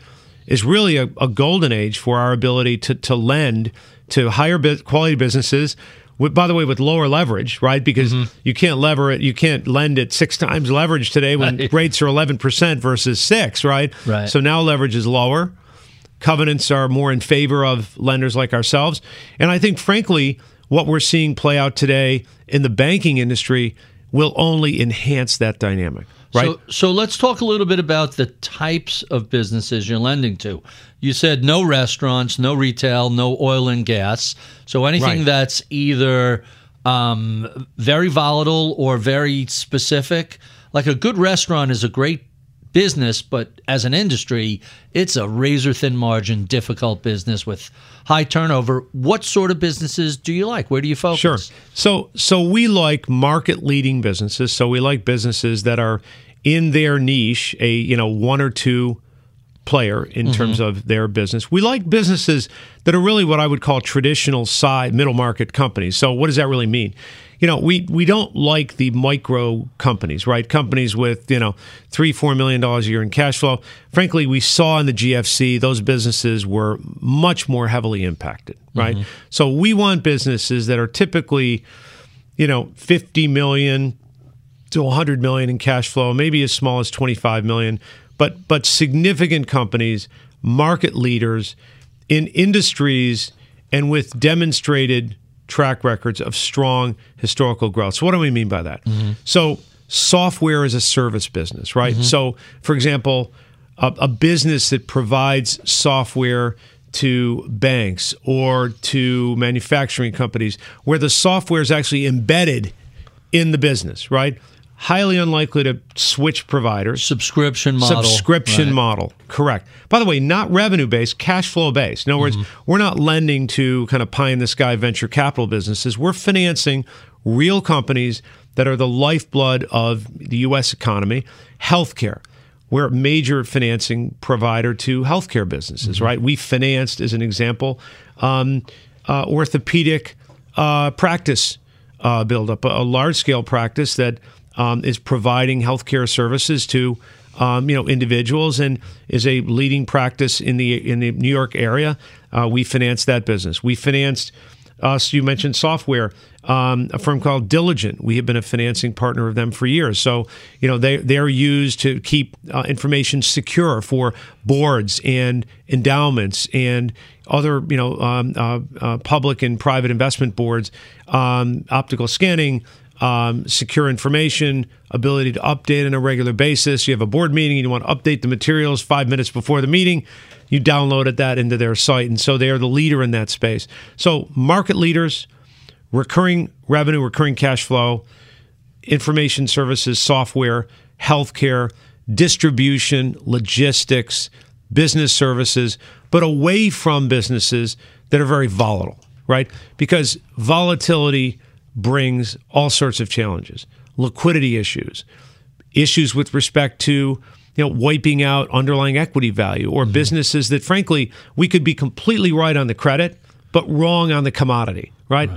is really a, a golden age for our ability to, to lend to higher quality businesses with, by the way, with lower leverage, right? Because mm-hmm. you can't lever it, you can't lend at six times leverage today when Right. rates are 11% versus six, right? Right. So now leverage is lower. Covenants are more in favor of lenders like ourselves. And I think, frankly, what we're seeing play out today in the banking industry will only enhance that dynamic, right? So, so let's talk a little bit about the types of businesses you're lending to. You said no restaurants, no retail, no oil and gas. So anything Right. that's either um, very volatile or very specific. Like a good restaurant is a great business, but as an industry, it's a razor thin margin, difficult business with high turnover. What sort of businesses do you like? Where do you focus? Sure. So so we like market leading businesses. So we like businesses that are in their niche, a you know one or two player in mm-hmm. terms of their business. We like businesses that are really what I would call traditional side middle market companies. So what does that really mean? You know, we we don't like the micro companies, right? Companies with, you know, 3 4 million dollars a year in cash flow. Frankly, we saw in the GFC those businesses were much more heavily impacted, right? Mm-hmm. So we want businesses that are typically you know 50 million to 100 million in cash flow, maybe as small as 25 million, but but significant companies, market leaders in industries and with demonstrated track records of strong historical growth. So what do we mean by that? Mm-hmm. So software is a service business, right? Mm-hmm. So for example, a, a business that provides software to banks or to manufacturing companies where the software is actually embedded in the business, right? Highly unlikely to switch providers. Subscription model. Subscription Right. model, correct. By the way, not revenue based, cash flow based. In other words, Mm-hmm. we're not lending to kind of pie in the sky venture capital businesses. We're financing real companies that are the lifeblood of the U.S. economy. Healthcare. We're a major financing provider to healthcare businesses, right? We financed, as an example, um, uh, orthopedic uh, practice uh, buildup, a, a large scale practice that um, is providing healthcare services to um, you know individuals and is a leading practice in the in the New York area. Uh, we financed that business. We financed. So you mentioned software. Um, a firm called Diligent. We have been a financing partner of them for years. So you know they they're used to keep uh, information secure for boards and endowments and other you know um, uh, uh, public and private investment boards, um, optical scanning, um, secure information, ability to update on a regular basis. You have a board meeting and you want to update the materials five minutes before the meeting. You downloaded that into their site, and so they are the leader in that space. So market leaders, recurring revenue, recurring cash flow, information services, software, healthcare, distribution, logistics, business services, but away from businesses that are very volatile, right? Because volatility brings all sorts of challenges, liquidity issues, issues with respect to you know wiping out underlying equity value or mm-hmm. businesses that frankly we could be completely right on the credit but wrong on the commodity right,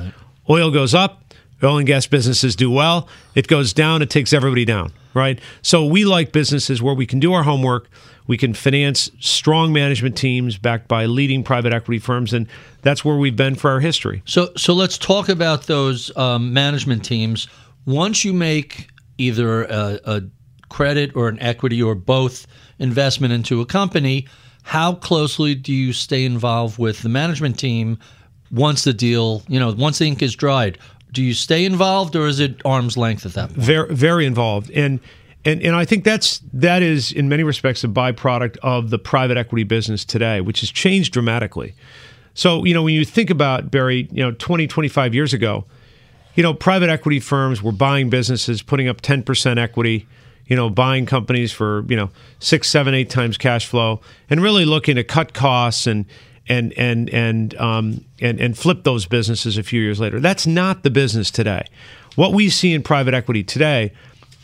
oil goes up oil and gas businesses do well. It goes down it takes everybody down right so we like businesses where we can do our homework we can finance strong management teams backed by leading private equity firms and that's where we've been for our history So, so let's talk about those um, management teams. Once you make either a, a credit or an equity or both investment into a company, how closely do you stay involved with the management team once the deal, you know, once the ink is dried? Do you stay involved, or is it arm's length at that point? very very involved and and and I think that's that is in many respects a byproduct of the private equity business today which has changed dramatically so you know when you think about Barry you know 20 25 years ago you know private equity firms were buying businesses putting up 10% equity you know buying companies for you know six seven eight times cash flow and really looking to cut costs and and and and um, and and flip those businesses a few years later. That's not the business today. What we see in private equity today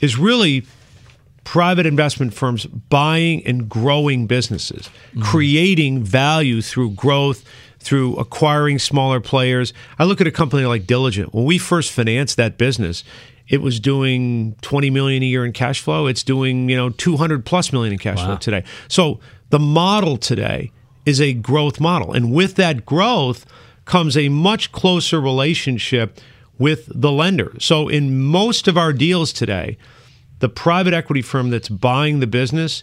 is really private investment firms buying and growing businesses, creating value through growth, through acquiring smaller players. I look at a company like Diligent. When we first financed that business, it was doing 20 million a year in cash flow. It's doing, you know, 200 plus million in cash flow today. So the model today is a growth model. And with that growth comes a much closer relationship with the lender. So in most of our deals today, the private equity firm that's buying the business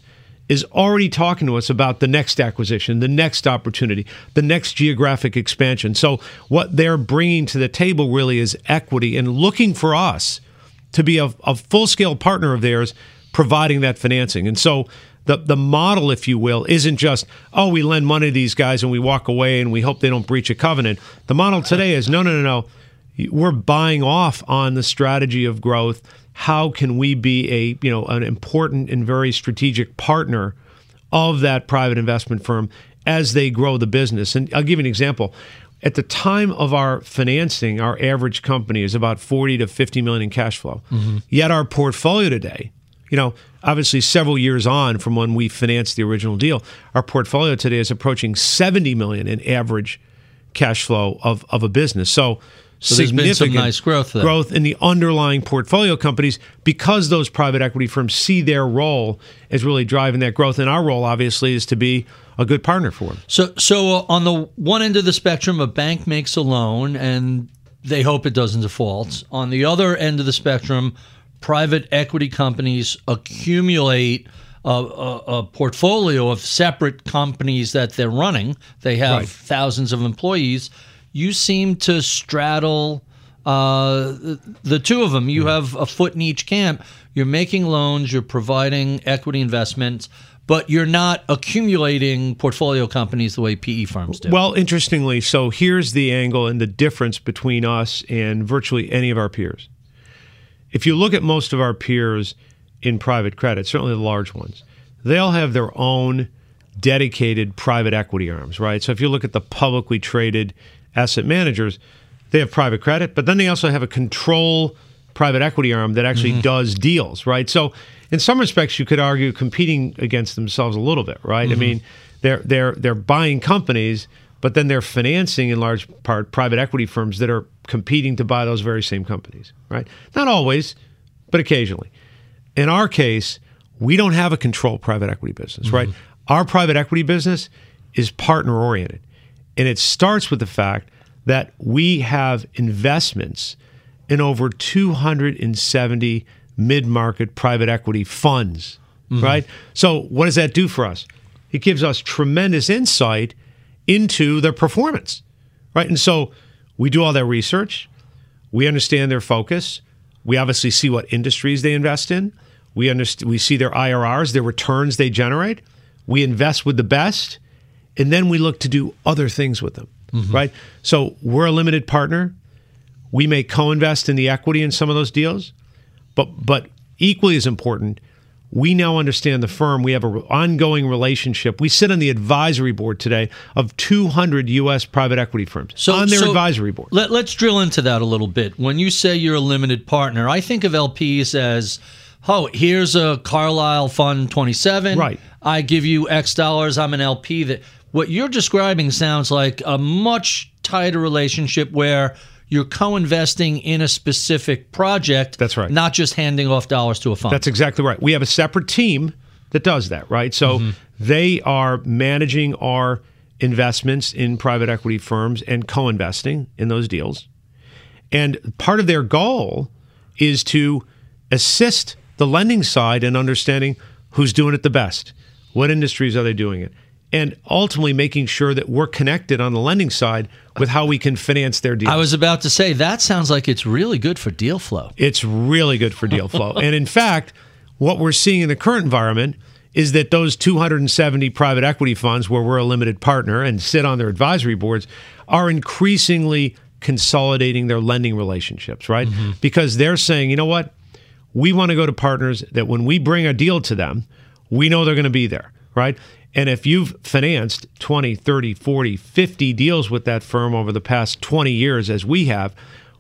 is already talking to us about the next acquisition, the next opportunity, the next geographic expansion. So, what they're bringing to the table really is equity and looking for us to be a, a full scale partner of theirs, providing that financing. And so, the, the model, if you will, isn't just, oh, we lend money to these guys and we walk away and we hope they don't breach a covenant. The model today is no, no, no, no. We're buying off on the strategy of growth how can we be a you know an important and very strategic partner of that private investment firm as they grow the business and i'll give you an example at the time of our financing our average company is about 40 to 50 million in cash flow mm-hmm. yet our portfolio today you know obviously several years on from when we financed the original deal our portfolio today is approaching 70 million in average cash flow of, of a business so so there's been some nice growth growth in the underlying portfolio companies because those private equity firms see their role as really driving that growth. And our role, obviously, is to be a good partner for them. So, so uh, on the one end of the spectrum, a bank makes a loan and they hope it doesn't default. On the other end of the spectrum, private equity companies accumulate. A, a, a, portfolio of separate companies that they're running. They have right. thousands of employees you seem to straddle uh, the two of them. You have a foot in each camp. You're making loans, you're providing equity investments, but you're not accumulating portfolio companies the way PE firms do. Well, interestingly, so here's the angle and the difference between us and virtually any of our peers. If you look at most of our peers in private credit, certainly the large ones, they all have their own dedicated private equity arms, right? So if you look at the publicly traded asset managers, they have private credit, but then they also have a control private equity arm that actually mm-hmm. does deals, right? So in some respects, you could argue competing against themselves a little bit, right? Mm-hmm. I mean, they're they're they're buying companies, but then they're financing in large part private equity firms that are competing to buy those very same companies, right? Not always, but occasionally. In our case, we don't have a control private equity business, mm-hmm. right? Our private equity business is partner oriented. And it starts with the fact that we have investments in over 270 mid market private equity funds, mm-hmm. right? So, what does that do for us? It gives us tremendous insight into their performance, right? And so, we do all that research, we understand their focus, we obviously see what industries they invest in, we, understand, we see their IRRs, their returns they generate, we invest with the best and then we look to do other things with them, mm-hmm. right? So we're a limited partner. We may co-invest in the equity in some of those deals, but but equally as important, we now understand the firm. We have an ongoing relationship. We sit on the advisory board today of 200 U.S. private equity firms so, on their so advisory board. Let, let's drill into that a little bit. When you say you're a limited partner, I think of LPs as oh, here's a Carlyle Fund 27. Right. I give you X dollars. I'm an LP. That what you're describing sounds like a much tighter relationship where you're co-investing in a specific project. That's right. Not just handing off dollars to a fund. That's exactly right. We have a separate team that does that, right? So mm-hmm. they are managing our investments in private equity firms and co-investing in those deals. And part of their goal is to assist the lending side in understanding who's doing it the best. What industries are they doing it? And ultimately making sure that we're connected on the lending side with how we can finance their deal. I was about to say that sounds like it's really good for deal flow. It's really good for deal flow. and in fact, what we're seeing in the current environment is that those 270 private equity funds where we're a limited partner and sit on their advisory boards are increasingly consolidating their lending relationships, right? Mm-hmm. Because they're saying, you know what? We want to go to partners that when we bring a deal to them, we know they're going to be there, right? And if you've financed 20, 30, 40, 50 deals with that firm over the past 20 years, as we have,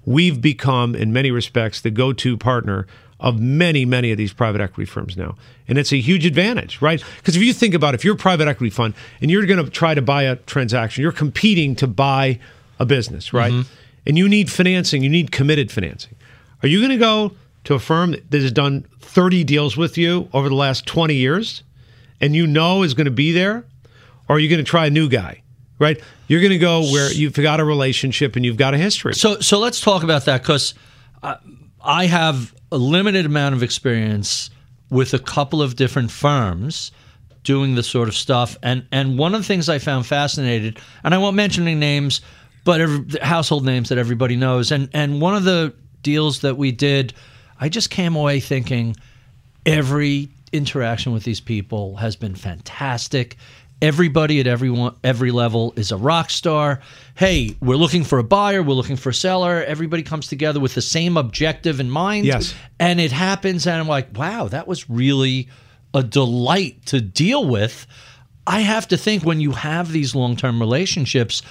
we've become, in many respects, the go to partner of many, many of these private equity firms now. And it's a huge advantage, right? Because if you think about it, if you're a private equity fund and you're going to try to buy a transaction, you're competing to buy a business, right? Mm-hmm. And you need financing, you need committed financing. Are you going to go to a firm that has done 30 deals with you over the last 20 years? And you know is going to be there, or are you going to try a new guy? right? You're going to go where you've got a relationship and you've got a history. So, so let's talk about that because I have a limited amount of experience with a couple of different firms doing this sort of stuff, and and one of the things I found fascinated, and I won't mention any names, but every, household names that everybody knows, and and one of the deals that we did, I just came away thinking every interaction with these people has been fantastic. Everybody at every one, every level is a rock star. Hey, we're looking for a buyer, we're looking for a seller. Everybody comes together with the same objective in mind. Yes. And it happens, and I'm like, wow, that was really a delight to deal with. I have to think when you have these long term relationships,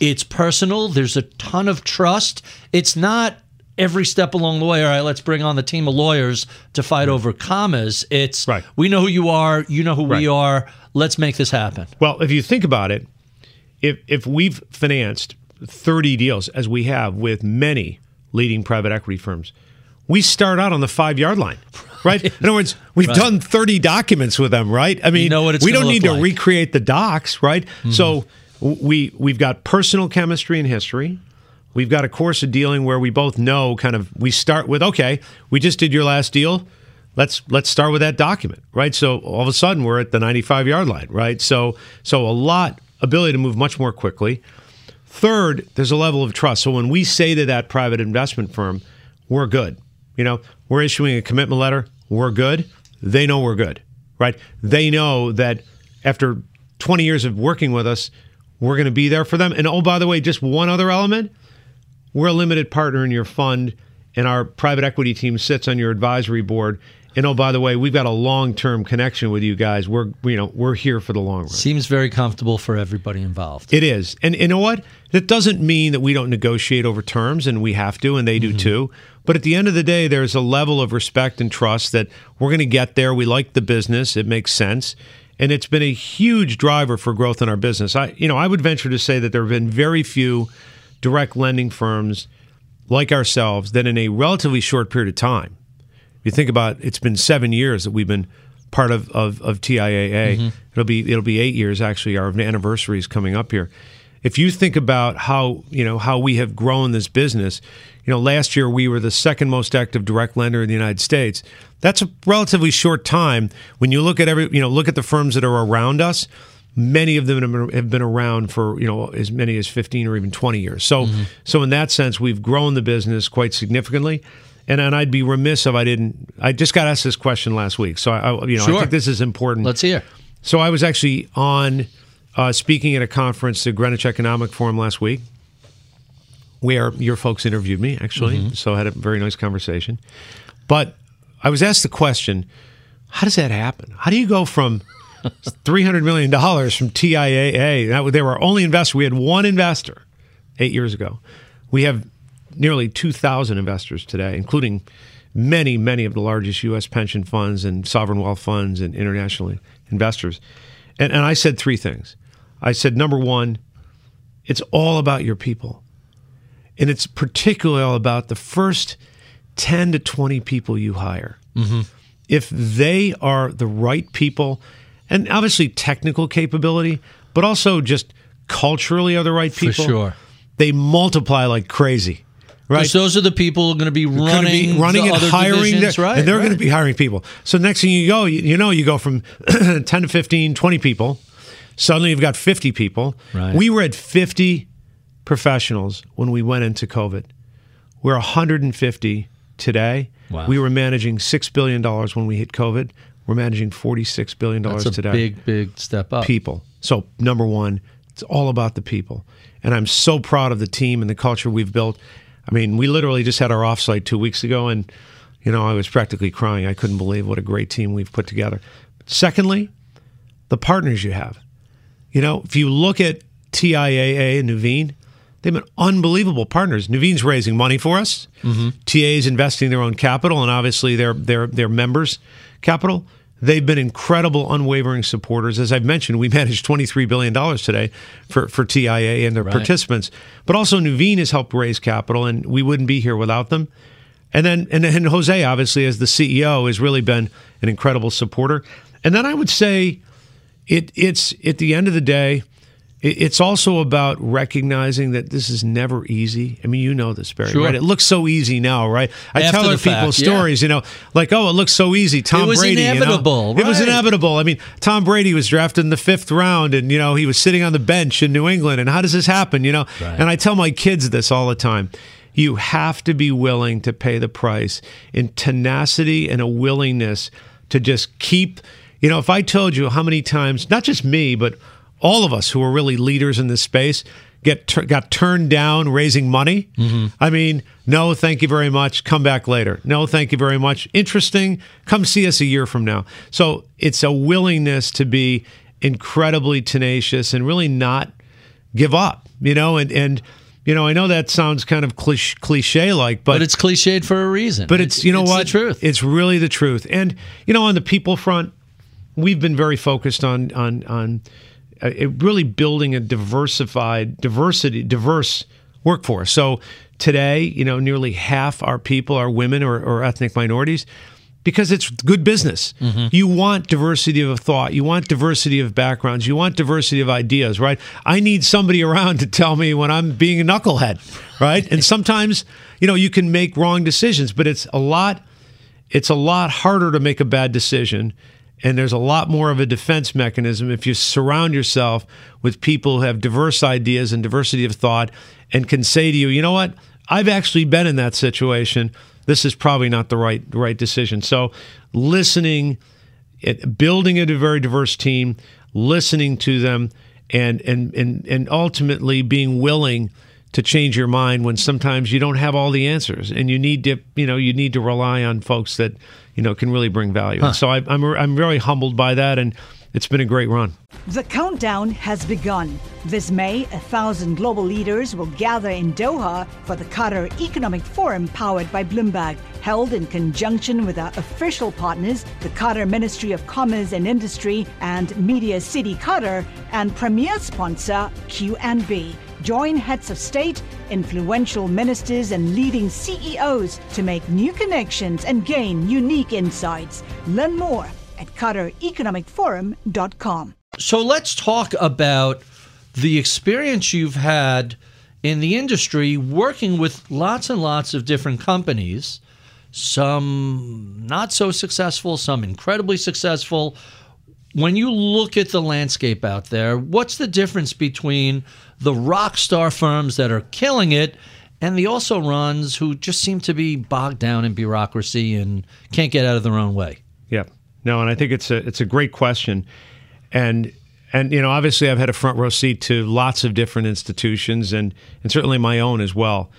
it's personal. There's a ton of trust. It's not every step along the way. All right, let's bring on the team of lawyers to fight over commas. It's Right. we know who you are, you know who we are. Let's make this happen. Well, if you think about it, if if we've financed 30 deals as we have with many leading private equity firms, we start out on the five yard line, right? In other words, we've done 30 documents with them, right? I mean, know what it's we don't need look to recreate the docs, right? So mm-hmm. we we've got personal chemistry and history. We've got a course of dealing where we both know kind of we start with okay, we just did your last deal. Let's let's start with that document, right? So all of a sudden we're at the 95 yard line, right? So so a lot ability to move much more quickly. Third, there's a level of trust. So when we say to that private investment firm, we're good. You know, we're issuing a commitment letter, we're good. They know we're good, right? They know that after 20 years of working with us, we're going to be there for them. And oh, by the way, just one other element we're a limited partner in your fund, and our private equity team sits on your advisory board. And oh, by the way, we've got a long-term connection with you guys. We're you know we're here for the long run. Seems very comfortable for everybody involved. It is, and you know what? That doesn't mean that we don't negotiate over terms, and we have to, and they do mm-hmm. too. But at the end of the day, there's a level of respect and trust that we're going to get there. We like the business; it makes sense, and it's been a huge driver for growth in our business. I, you know, I would venture to say that there have been very few direct lending firms like ourselves that, in a relatively short period of time, if you think about it's been seven years that we've been part of of, of TIAA. Mm-hmm. It'll be it'll be eight years actually. Our anniversary is coming up here. If you think about how you know how we have grown this business, you know last year we were the second most active direct lender in the United States. That's a relatively short time. When you look at every you know look at the firms that are around us. Many of them have been- around for you know as many as fifteen or even twenty years. So, so in that sense, we've grown the business quite significantly. And, and I'd be remiss if I didn't. I just got asked this question last week, so I, I you know Sure. I think this is important. Let's hear. So I was actually on uh, speaking at a conference, the Greenwich Economic Forum last week, where your folks interviewed me actually. So I had a very nice conversation. But I was asked the question: How does that happen? How do you go from three hundred million dollars from TIAA? That they were our only investor. We had one investor eight years ago. We have nearly two thousand investors today, including many, many of the largest U.S. pension funds and sovereign wealth funds and international investors. And, and I said three things. I said, number one, it's all about your people. And it's particularly all about the first 10 to 20 people you hire. Mm-hmm. If they are the right people, and obviously technical capability, but also just culturally are the right people. For sure. they multiply like crazy. Right? Those are the people who are going to be running, be running and hiring, their- right? and they're right. going to be hiring people. So next thing you go, you, you know, you go from 10 to 15, 20 people. Suddenly you've got 50 people. Right. We were at 50 professionals when we went into COVID. We're 150 today. Wow. We were managing $6 billion when we hit COVID. We're managing $46 billion That's a today big, big step up. people. So number one, it's all about the people, and I'm so proud of the team and the culture we've built. I mean, we literally just had our offsite two weeks ago, and you know, I was practically crying. I couldn't believe what a great team we've put together. Secondly, the partners you have. You know, if you look at TIAA and Nuveen, they've been unbelievable partners. Nuveen's raising money for us. Mm-hmm. TIAA is investing their own capital, and obviously their their their members' capital. They've been incredible, unwavering supporters. As I've mentioned, we managed $23 billion today for, for TIAA and their Right. participants. But also, Nuveen has helped raise capital, and we wouldn't be here without them. And then, and, and Jose, obviously, as the CEO, has really been an incredible supporter. And then I would say, it it's at the end of the day, it's also about recognizing that this is never easy. I mean, you know this, Barry, Sure. right? It looks so easy now, right? I After tell other people fact, yeah. stories, you know, like, oh, it looks so easy. Tom it was Brady, you know? inevitable, It was inevitable. I mean, Tom Brady was drafted in the fifth round, and you know he was sitting on the bench in New England. And how does this happen? You know, Right. and I tell my kids this all the time. You have to be willing to pay the price in tenacity and a willingness to just keep. You know, if I told you how many times, not just me, but all of us who are really leaders in this space get tur- got turned down raising money. Mm-hmm. I mean, no, thank you very much. Come back later. No, thank you very much. Interesting. Come see us a year from now. So it's a willingness to be incredibly tenacious and really not give up. You know, and and you know, I know that sounds kind of cliche like, But it's cliched for a reason. but it's you know what the truth. It's really the truth. And you know, on the people front, we've been very focused on on on Uh, it really building a diversified, diversity, diverse workforce. So today, you know, nearly half our people are women or, or ethnic minorities. Because it's good business. Mm-hmm. You want diversity of thought. You want diversity of backgrounds. You want diversity of ideas, right? I need somebody around to tell me when I'm being a knucklehead, right? and sometimes, you know, you can make wrong decisions, but it's a lot it's a lot harder to make a bad decision and there's a lot more of a defense mechanism if you surround yourself with people who have diverse ideas and diversity of thought and can say to you you know what? I've actually been in that situation. This is probably not the right right decision. So listening building a very diverse team listening to them and and and and ultimately being willing to change your mind when sometimes you don't have all the answers and you need to you know you need to rely on folks that you know can really bring value And so I, I'm I'm very humbled by that and it's been a great run The countdown has begun. This May, a thousand global leaders will gather in Doha for the Qatar Economic Forum powered by Bloomberg, held in conjunction with our official partners, the Qatar Ministry of Commerce and Industry and Media City Qatar, and premier sponsor QNB. Join heads of state, influential ministers, and leading CEOs to make new connections and gain unique insights. Learn more at QatarEconomicForum.com. So let's talk about the experience you've had in the industry working with lots and lots of different companies, some not so successful, some incredibly successful. When you look at the landscape out there, what's the difference between the rock star firms that are killing it and the also runs who just seem to be bogged down in bureaucracy and can't get out of their own way? Yeah. No, and I think it's a it's a great question. And and you know, obviously I've had a front row seat to lots of different institutions and and certainly my own as well.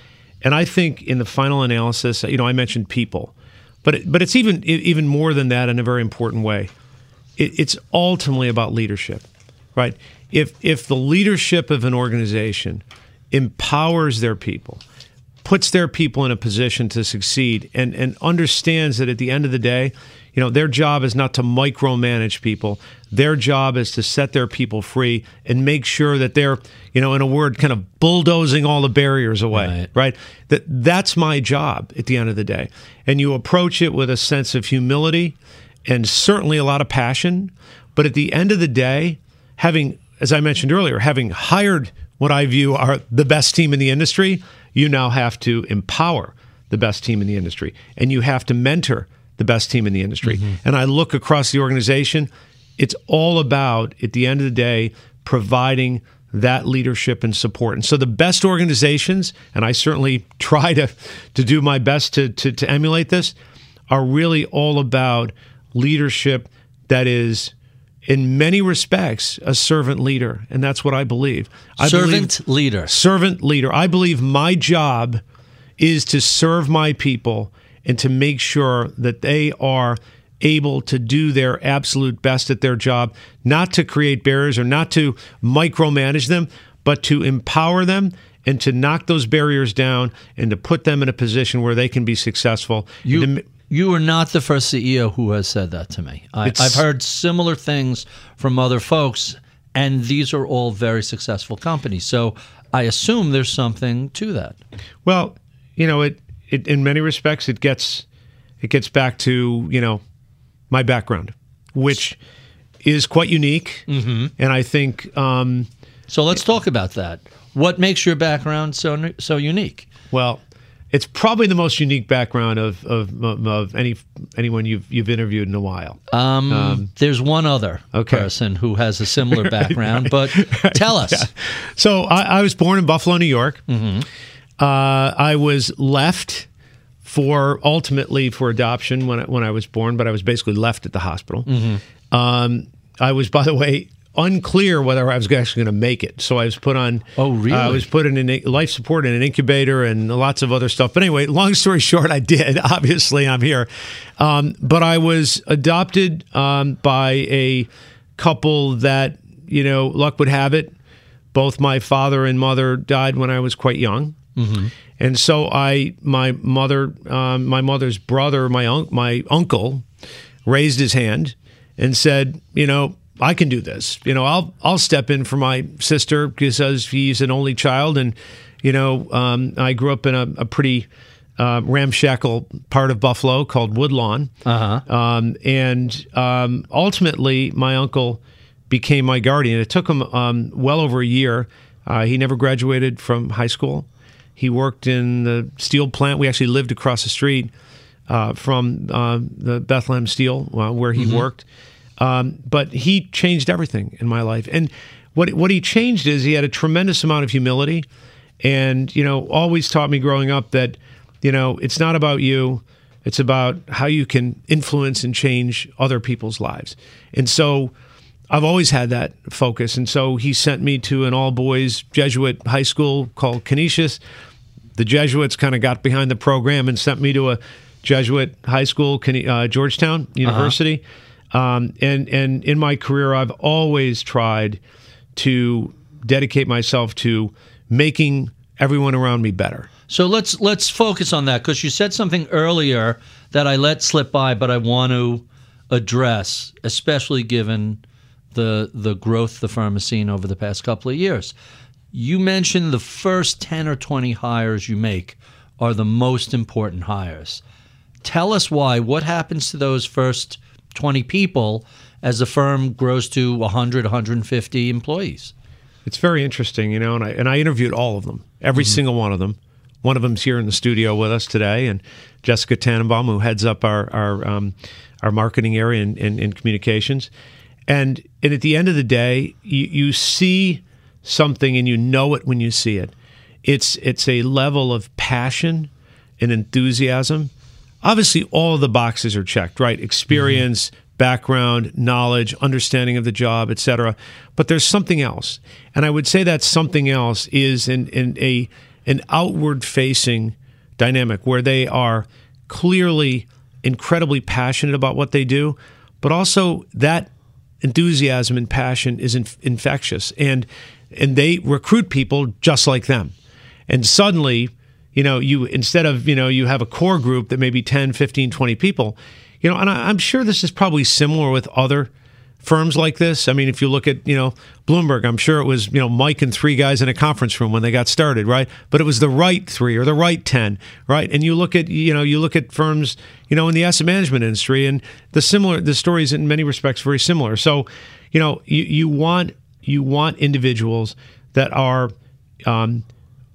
And I think in the final analysis, you know, I mentioned people. But it, but it's even even more than that in a very important way. It, it's ultimately about leadership. Right? If if the leadership of an organization empowers their people, puts their people in a position to succeed and, and understands that at the end of the day, you know, their job is not to micromanage people. Their job is to set their people free and make sure that they're, you know, in a word, kind of bulldozing all the barriers away. Right. Right. That that's my job at the end of the day. And you approach it with a sense of humility and certainly a lot of passion. But at the end of the day, having, as I mentioned earlier, having hired what I view are the best team in the industry, you now have to empower the best team in the industry and you have to mentor the best team in the industry. Mm-hmm. And I look across the organization, it's all about, at the end of the day, providing that leadership and support. And so the best organizations, and I certainly try to, to do my best to, to, to emulate this, are really all about leadership that is in many respects a servant leader and that's what i believe. I Servant leader. servant leader. I believe my job is to serve my people and to make sure that they are able to do their absolute best at their job not to create barriers or not to micromanage them but to empower them and to knock those barriers down and to put them in a position where they can be successful. You, you are not the first CEO who has said that to me. I, I've heard similar things from other folks, and these are all very successful companies. So I assume there's something to that. Well, you know, it, it in many respects it gets it gets back to you know my background, which is quite unique, mm-hmm. and I think um, So let's talk about that. What makes your background so so unique? Well, it's probably the most unique background of of, of any anyone you've you've interviewed in a while. Um, there's one other Okay. person who has a similar background, but tell us. Yeah. So I, I was born in Buffalo, New York. Mm-hmm. Uh, I was left for ultimately for adoption when I, when I was born, but I was basically left at the hospital. Mm-hmm. Um, I was, by the way, unclear whether I was actually going to make it. So I was put on. Oh, really? I was put in an, life support in an incubator and lots of other stuff. But anyway, long story short, I did. Obviously, I'm here. Um, but I was adopted um, by a couple that you know, luck would have it, both my father and mother died when I was quite young. And so I, my mother, um, my mother's brother, my un- my uncle, raised his hand and said, you know, I can do this. You know, I'll I'll step in for my sister because he's an only child, and you know, um, I grew up in a, a pretty uh, ramshackle part of Buffalo called Woodlawn, uh-huh. um, and um, ultimately, my uncle became my guardian. It took him um, well over a year. Uh, he never graduated from high school. He worked in the steel plant. We actually lived across the street uh, from uh, the Bethlehem Steel, uh, where he worked. Um, but he changed everything in my life. And what what he changed is he had a tremendous amount of humility, and you know, always taught me growing up that you know it's not about you, it's about how you can influence and change other people's lives. And so. I've always had that focus. And so he sent me to an all boys Jesuit high school called Canisius. The Jesuits kind of got behind the program and sent me to a Jesuit high school, uh, Georgetown University. Um, and, and in my career, I've always tried to dedicate myself to making everyone around me better. So let's let's focus on that because you said something earlier that I let slip by, but I want to address, especially given the the growth the firm has seen over the past couple of years. You mentioned the first ten or twenty hires you make are the most important hires. Tell us why. What happens to those first twenty people as the firm grows to 100, 150 employees? It's very interesting, you know, and I and I interviewed all of them, every single one of them. One of them's here in the studio with us today, and Jessica Tannenbaum, who heads up our our um, our marketing area and in, in, communications. And and at the end of the day, you, you see something and you know it when you see it. It's it's a level of passion and enthusiasm. Obviously, all the boxes are checked, right? Experience, background, knowledge, understanding of the job, etc. But there's something else, and I would say that something else is in, in a an outward facing dynamic where they are clearly incredibly passionate about what they do, but also that enthusiasm and passion is inf- infectious, and and they recruit people just like them, and suddenly you know you instead of you know you have a core group that may be 10 15 20 people you know and I, i'm sure this is probably similar with other firms like this. I mean if you look at you know bloomberg i'm sure it was you know mike and three guys in a conference room when they got started right? But it was the right three or the right 10 right? And you look at you know you look at firms you know in the asset management industry and the similar the stories in many respects very similar. So you know you, you want you want individuals that are um,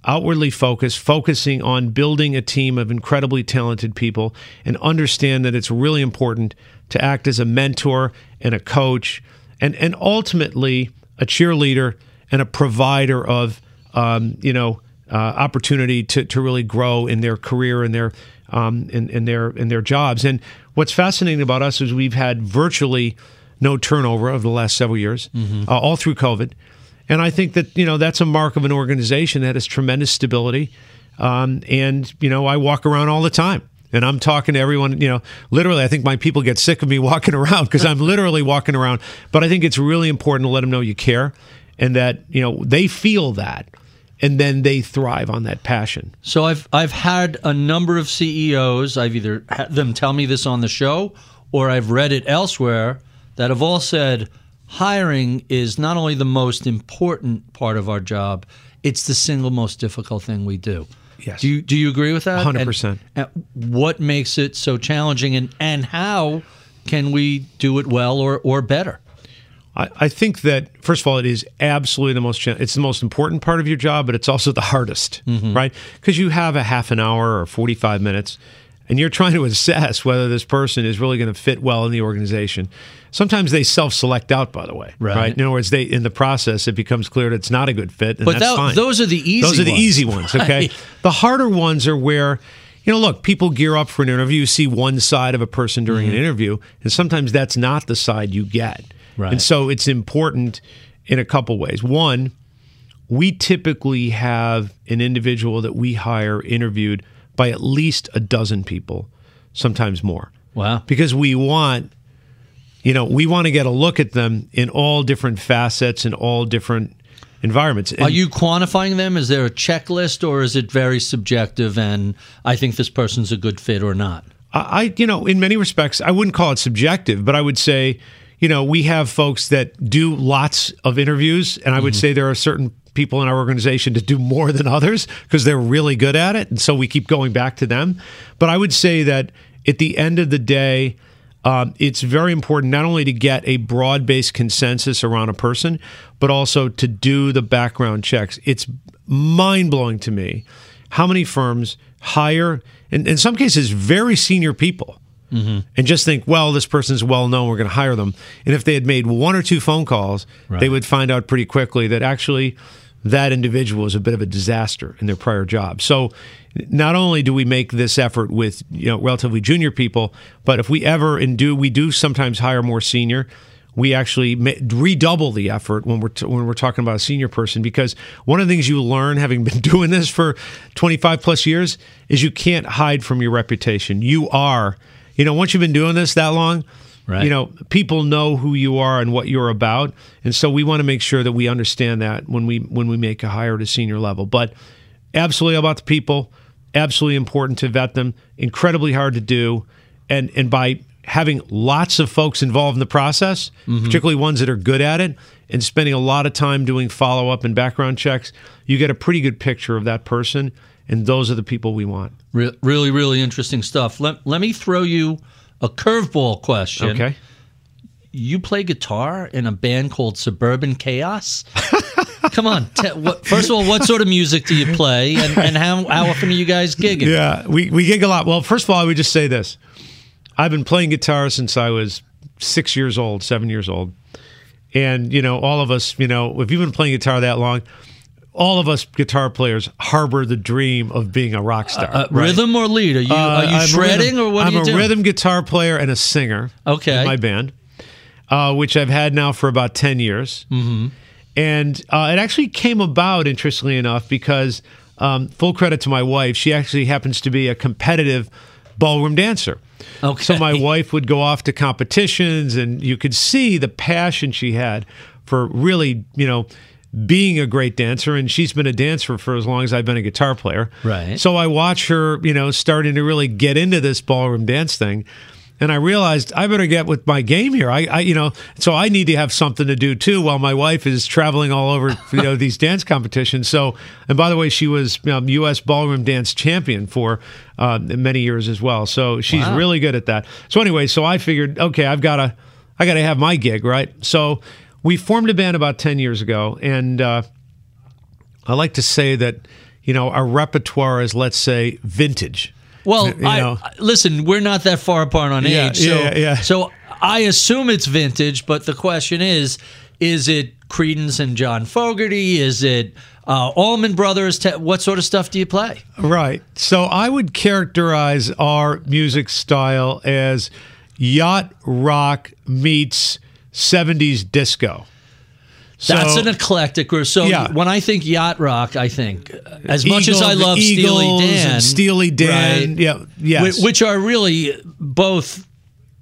outwardly focused, focusing on building a team of incredibly talented people, and understand that it's really important to act as a mentor and a coach, and and ultimately a cheerleader and a provider of um, you know uh, opportunity to to really grow in their career and their um, in, in their in their jobs. And what's fascinating about us is we've had virtually no turnover over the last several years, uh, all through COVID. And I think that you know that's a mark of an organization that has tremendous stability. Um, and you know, I walk around all the time, and I'm talking to everyone. You know, literally, I think my people get sick of me walking around because I'm literally walking around. But I think it's really important to let them know you care, and that you know they feel that, and then they thrive on that passion. So I've I've had a number of CEOs. I've either had them tell me this on the show, or I've read it elsewhere that have all said hiring is not only the most important part of our job, it's the single most difficult thing we do. Yes. Do you do you agree with that? 100%. And, and what makes it so challenging, and and how can we do it well or or better? I, I think that first of all, it is absolutely the most. It's the most important part of your job, but it's also the hardest, mm-hmm. right? Because you have a half an hour or forty-five minutes, and you're trying to assess whether this person is really going to fit well in the organization. Sometimes they self-select out, by the way, Right. In other words, they in the process it becomes clear that it's not a good fit, and But fine. those are the easy ones. Those are the ones. easy ones. Okay, Right. the harder ones are where. You know, look, people gear up for an interview, you see one side of a person during an mm-hmm. interview, and sometimes that's not the side you get. Right. And so it's important in a couple ways. One, we typically have an individual that we hire interviewed by at least a dozen people, sometimes more. Wow. Because we want, you know, we want to get a look at them in all different facets and all different environments. Are you quantifying them? Is there a checklist, or is it very subjective? And I think this person's a good fit or not. I, I- you know, in many respects, I wouldn't call it subjective, but I would say, you know, we have folks that do lots of interviews, and I would mm-hmm. say there are certain people in our organization to do more than others because they're really good at it, and so we keep going back to them. But I would say that at the end of the day, um, it's very important not only to get a broad based consensus around a person, but also to do the background checks. It's mind blowing to me how many firms hire, in, in some cases, very senior people. And just think, well, this person's well known, we're going to hire them. And if they had made one or two phone calls, they would find out pretty quickly that actually that individual is a bit of a disaster in their prior job. So not only do we make this effort with you know relatively junior people, but if we ever and do we do sometimes hire more senior, we actually redouble the effort when we're t- when we're talking about a senior person because one of the things you learn having been doing this for 25 plus years is you can't hide from your reputation. You are, you know, once you've been doing this that long, Right. you know, people know who you are and what you're about, and so we want to make sure that we understand that when we when we make a hire at a senior level. But absolutely about the people, absolutely important to vet them. Incredibly hard to do, and and by having lots of folks involved in the process, mm-hmm. particularly ones that are good at it, and spending a lot of time doing follow up and background checks, you get a pretty good picture of that person, and those are the people we want. Re- really, really interesting stuff. Let, let me throw you a curveball question. Okay. You play guitar in a band called Suburban Chaos? Come on. Te- what, first of all, what sort of music do you play, and, and how, how often are you guys gigging? Yeah, we, we gig a lot. Well, first of all, I would just say this. I've been playing guitar since I was six years old, seven years old. And, you know, all of us, you know, if you've been playing guitar that long, all of us guitar players harbor the dream of being a rock star. Uh, right? Rhythm or lead? Are you, Uh, are you I'm shredding rhythm- or what I'm are you a doing? rhythm guitar player and a singer. Okay. In my band, uh, which I've had now for about ten years. Mm-hmm. And uh, it actually came about, interestingly enough, because um, full credit to my wife, she actually happens to be a competitive ballroom dancer. Okay. So my wife would go off to competitions, and you could see the passion she had for really, you know, being a great dancer. And she's been a dancer for as long as I've been a guitar player. Right. So I watch her, you know, starting to really get into this ballroom dance thing. And I realized I better get with my game here. I, I, you know, so I need to have something to do too while my wife is traveling all over, you know, these dance competitions. So, and by the way, she was um, U.S. ballroom dance champion for uh, many years as well. So she's Wow. really good at that. So anyway, so I figured, okay, I've got to, I got to have my gig, right? So we formed a band about ten years ago, and uh, I like to say that, you know, our repertoire is, let's say, vintage. Well, You I, know. I- listen, we're not that far apart on Yeah, age, so yeah, yeah. so I assume it's vintage. But the question is, is it Creedence and John Fogerty? Is it uh, Allman Brothers? Te- what sort of stuff do you play? Right. So I would characterize our music style as yacht rock meets 70s disco. That's an eclectic group. So Yeah. when I think yacht rock, I think as much as I love Steely Dan, Steely Dan, right, yeah, yes. whi- which are really both,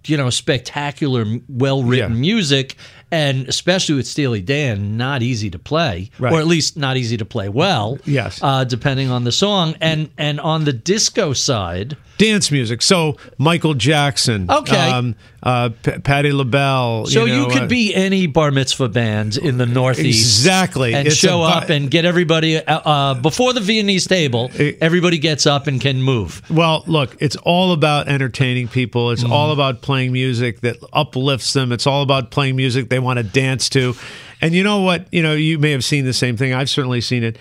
you know, spectacular, well written Yeah. music, and especially with Steely Dan, not easy to play, Right. or at least not easy to play well. Yes. uh, depending on the song, and and on the disco side, dance music. So Michael Jackson, Okay. um, uh, P- Patti LaBelle. so you, know, could uh, be any bar mitzvah band in the Northeast, Exactly. and It's show a up and get everybody uh, uh, before the Viennese table. everybody gets up and can move. Well, look, it's all about entertaining people. It's all about playing music that uplifts them. It's all about playing music they want to dance to. And you know what? You know, you may have seen the same thing. I've certainly seen it.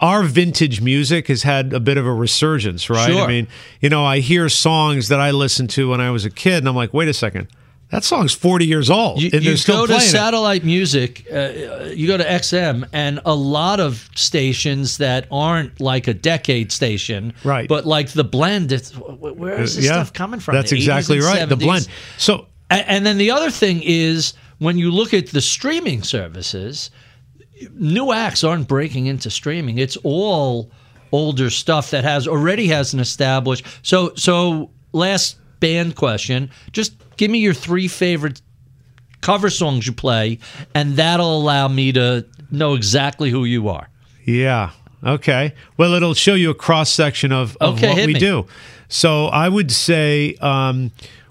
Our vintage music has had a bit of a resurgence, right? Sure. I mean, you know, I hear songs that I listened to when I was a kid, and I'm like, wait a second, that song's 40 years old, You, and you go to playing it. satellite music, uh, you go to XM, and a lot of stations that aren't like a decade station, Right. But like the blend, it's, where is this yeah, stuff coming from? That's The 80s exactly and right. The 70s? blend. So A- And then the other thing is when you look at the streaming services, new acts aren't breaking into streaming. It's all older stuff that has already has an established. So so last band question, just give me your three favorite cover songs you play and that'll allow me to know exactly who you are. Yeah. Okay. Well, it'll show you a cross section of, of Okay, what we me. do. So I would say um,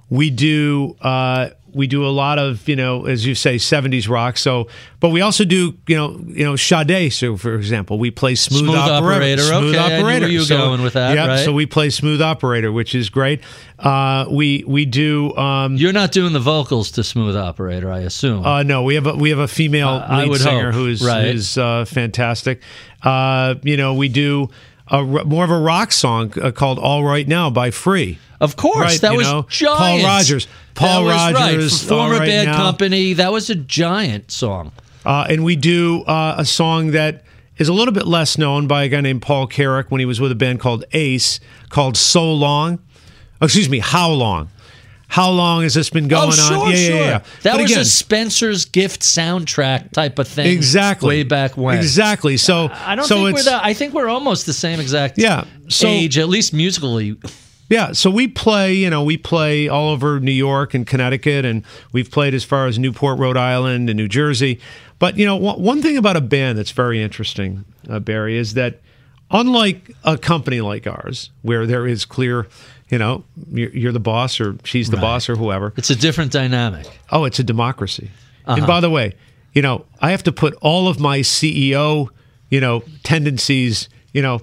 we do uh, we do a lot of you know as you say 70s rock. So, but we also do you know you know Sade. So for example, we play Smooth, Smooth Operator. Smooth Okay, I knew where Operator. you So- going with that, Yep. right? So we play Smooth Operator, which is great. Uh, we we do. Um, You're not doing the vocals to Smooth Operator, I assume. uh, no, we have a we have a female Uh, lead singer hope, who's right. who's uh, fantastic. Uh, you know, we do a, more of a rock song uh, called "All Right Now" by Free. Of course, Right, that was know, giant. Paul Rodgers. Paul that right. Rodgers, For former Right Bad Now. Company. That was a giant song. Uh, and we do uh, a song that is a little bit less known by a guy named Paul Carrack when he was with a band called Ace called "So Long." Oh, excuse me, How Long? How long has this been going oh, sure, on? Yeah, sure. yeah, yeah. That But was again, a Spencer's Gift soundtrack type of thing. exactly Way back when. Exactly. So I don't so think we're it's, that. I think we're almost the same exact Yeah, so- age, at least musically. Yeah, so we play, you know, we play all over New York and Connecticut, and we've played as far as Newport, Rhode Island, and New Jersey. But, you know, one one thing about a band that's very interesting, uh, Barry, is that unlike a company like ours, where there is clear, you know, you're, you're the boss or she's the boss or whoever, It's a different dynamic. oh, it's a democracy. Uh-huh. And by the way, you know, I have to put all of my CEO, you know, tendencies, you know,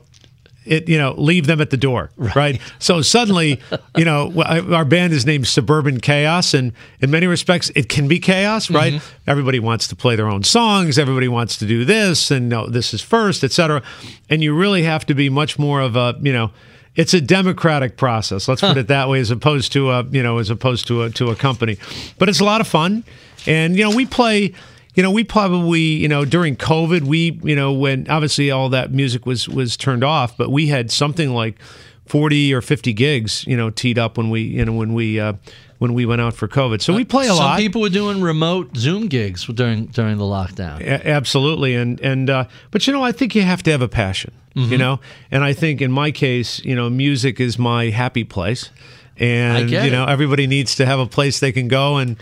it, you know, leave them at the door, right? So suddenly, you know, our band is named Suburban Chaos, and in many respects, it can be chaos, right? Mm-hmm. Everybody wants to play their own songs, everybody wants to do this, and no, this is first, et cetera. And you really have to be much more of a, you know, it's a democratic process. Let's put it that way, as opposed to a, you know, as opposed to a to a company. But it's a lot of fun, and you know, we play. You know, we probably, you know, during COVID, we, you know, when obviously all that music was was turned off, but we had something like forty or fifty gigs, you know, teed up when we, you know, when we uh, when we went out for COVID. So we play a Some lot. Some people were doing remote Zoom gigs during during the lockdown. A- absolutely and and uh, but you know i think you have to have a passion Mm-hmm. you know and i think in my case you know music is my happy place and you know it. everybody needs to have a place they can go and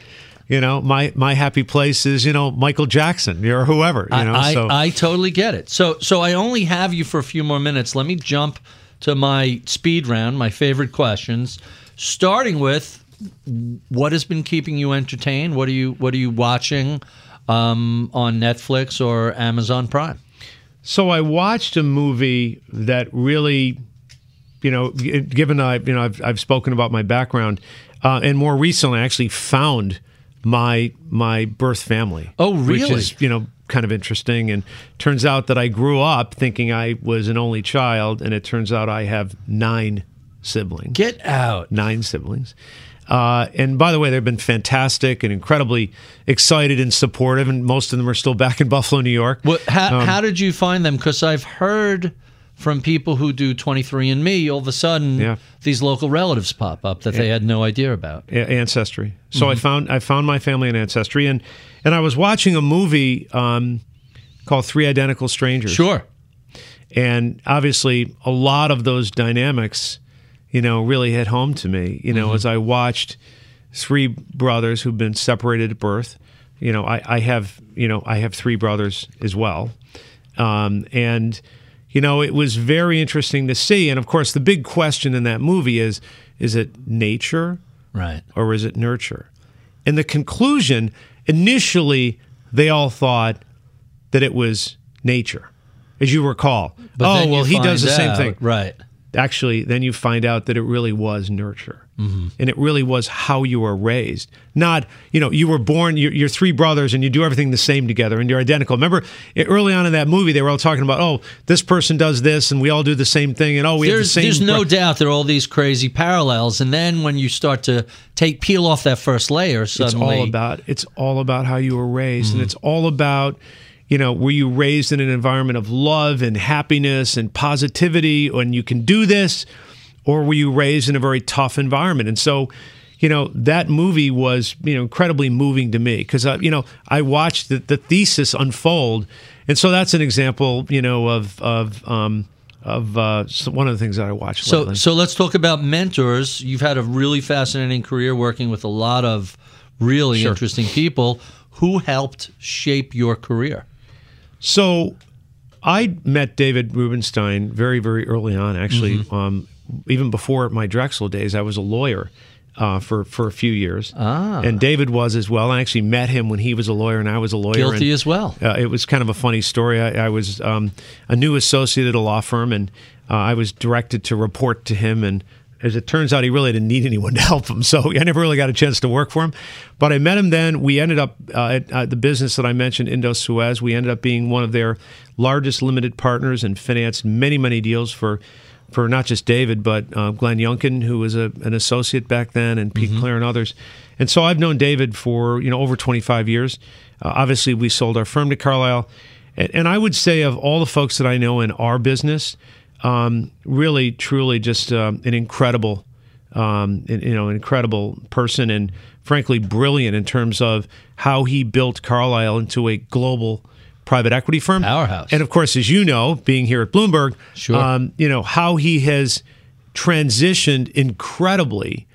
you know my my happy place is you know michael jackson or whoever you know I, so I totally get it. So so I only have you for a few more minutes. Let me jump to my speed round, my favorite questions, starting with what has been keeping you entertained? What are you what are you watching um, on Netflix or Amazon Prime? So I watched a movie that really, you know, given I, you know, I've, I've spoken about my background, uh, and more recently, I actually found my my birth family. Oh, Which really? is you know kind of interesting, and turns out that I grew up thinking I was an only child, and it turns out I have nine siblings Get out. nine siblings. Uh, and by the way, they've been fantastic and incredibly excited and supportive, and most of them are still back in Buffalo, New York. What, how, Um, how did you find them? Because I've heard from people who do 23andMe, all of a sudden Yeah. these local relatives pop up that they had no idea about. Ancestry. So I found I found my family in ancestry, and and I was watching a movie um, called Three Identical Strangers. Sure. and obviously a lot of those dynamics, you know, really hit home to me. You know, as I watched three brothers who've been separated at birth. You know, I, I have you know I have three brothers as well, um, and you know it was very interesting to see. And of course, the big question in that movie is: is it nature Right. or is it nurture? And the conclusion initially, they all thought that it was nature, as you recall. But oh well, he does the find same thing. Right. Actually, then you find out that it really was nurture. Mm-hmm. And it really was how you were raised. Not, you know, you were born, you're, you're, three brothers and you do everything the same together and you're identical. Remember, early on in that movie, they were all talking about, oh, this person does this and we all do the same thing. And oh, we there's, have the same. There's no bro- doubt there are all these crazy parallels. And then when you start to take, peel off that first layer, suddenly. It's all about, it's all about how you were raised. Mm-hmm. And it's all about, you know, were you raised in an environment of love and happiness and positivity and you can do this? or were you raised in a very tough environment? And so, you know, that movie was, you know, incredibly moving to me because, uh, you know, I watched the, the, thesis unfold. And so that's an example, you know, of, of, um, of uh, one of the things that I watched. So, lately. so let's talk about mentors. You've had a really fascinating career working with a lot of really sure. interesting people. Who helped shape your career? So, I met David Rubenstein very, very early on. Actually, mm-hmm. um, even before my Drexel days, I was a lawyer. Uh, for for a few years, ah. and David was as well. I actually met him when he was a lawyer and I was a lawyer. Guilty and, as well. Uh, it was kind of a funny story. I, I was um, a new associate at a law firm, and uh, I was directed to report to him. And as it turns out, he really didn't need anyone to help him, so I never really got a chance to work for him. But I met him then. We ended up uh, at the business that I mentioned, Indosuez. We ended up being one of their largest limited partners and financed many many deals for for not just David, but uh, Glenn Youngkin, who was a, an associate back then, and Pete mm-hmm. Clare and others. And so I've known David for you know over 25 years. Uh, obviously, we sold our firm to Carlyle, and, and, I would say of all the folks that I know in our business, um, really, truly, just um, an incredible, um, you know, incredible person, and frankly, brilliant in terms of how he built Carlyle into a global private equity firm. Powerhouse. And of course, as you know, being here at Bloomberg, sure. Um, you know, how he has transitioned incredibly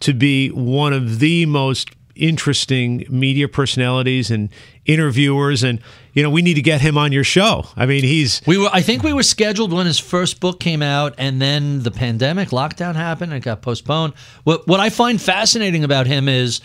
to be one of the most interesting media personalities and interviewers and you know we need to get him on your show i mean he's we were i think we were scheduled when his first book came out and then the pandemic lockdown happened and it got postponed what what i find fascinating about him is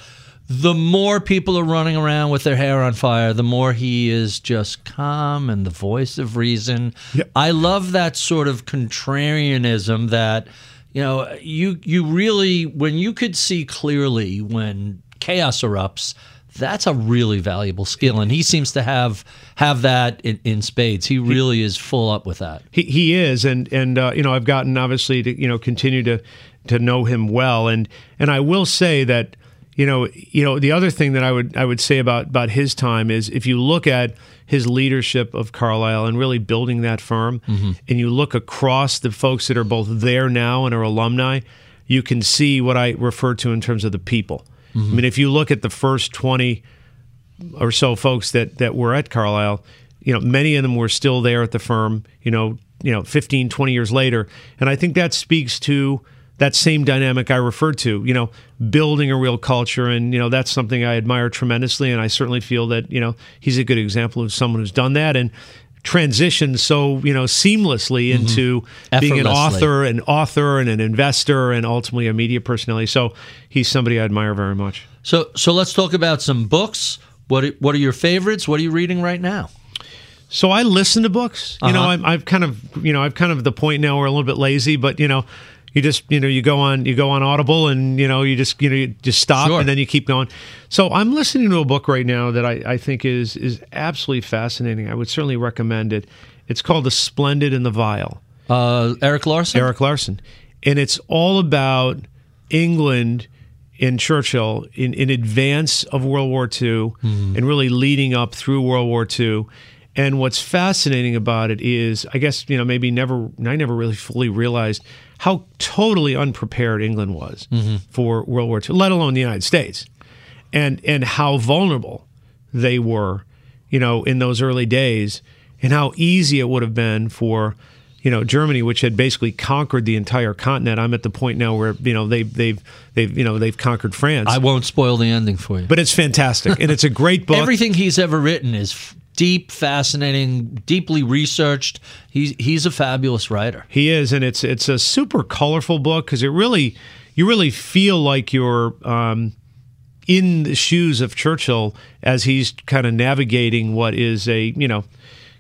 the more people are running around with their hair on fire, the more he is just calm and the voice of reason. Yep. I love that sort of contrarianism that you know you you really when you could see clearly when chaos erupts that's a really valuable skill and he seems to have have that in, in spades he really he, is full up with that he, he is and and uh, you know i've gotten obviously to you know continue to to know him well and and i will say that you know, you know, the other thing that I would I would say about about his time is if you look at his leadership of Carlyle and really building that firm, mm-hmm. and you look across the folks that are both there now and are alumni, you can see what I refer to in terms of the people. Mm-hmm. I mean, if you look at the first twenty or so folks that that were at Carlyle, you know, many of them were still there at the firm. You know, you know, 15, 20 years later, and I think that speaks to that same dynamic I referred to, you know, building a real culture. And, you know, that's something I admire tremendously. And I certainly feel that, you know, he's a good example of someone who's done that and transitioned so, you know, seamlessly mm-hmm. into being an author, an author and an investor and ultimately a media personality. So he's somebody I admire very much. So, so let's talk about some books. What, what are your favorites? What are you reading right now? So I listen to books. You uh-huh. know, I'm, I've kind of, you know, I've kind of the point now where I'm a little bit lazy, but you know, you just you know you go on you go on audible and you know you just you know you just stop sure. and then you keep going so i'm listening to a book right now that I, I think is is absolutely fascinating i would certainly recommend it it's called the splendid and the vile uh, erik larson Erik larson and it's all about england in Churchill in, in advance of World War II mm-hmm. and really leading up through World War II. And what's fascinating about it is, I guess, you know, maybe never, I never really fully realized how totally unprepared England was mm-hmm. for World War II, let alone the United States, and and how vulnerable they were, you know, in those early days, and how easy it would have been for you know Germany, which had basically conquered the entire continent. I'm at the point now where you know they they've they've you know they've conquered France. I won't spoil the ending for you, but it's fantastic and it's a great book. Everything he's ever written is deep, fascinating, deeply researched. He's he's a fabulous writer. He is, and it's it's a super colorful book because it really you really feel like you're um, in the shoes of Churchill as he's kind of navigating what is a you know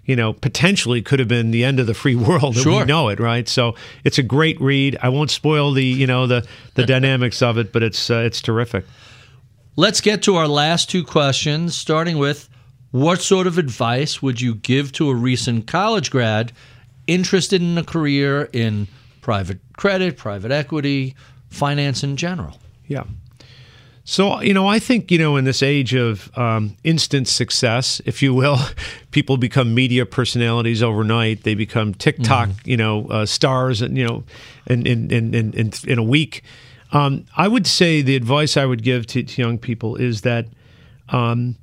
you know, potentially could have been the end of the free world Sure. we know it, right? So it's a great read. I won't spoil the, you know, the the dynamics of it, but it's uh, it's terrific. Let's get to our last two questions, starting with what sort of advice would you give to a recent college grad interested in a career in private credit, private equity, finance in general? Yeah. So, you know, I think, you know, in this age of um, instant success, if you will, people become media personalities overnight. They become TikTok, you know, uh, stars, and you know, in in in in, in, in a week. Um, I would say the advice I would give to, to young people is that um,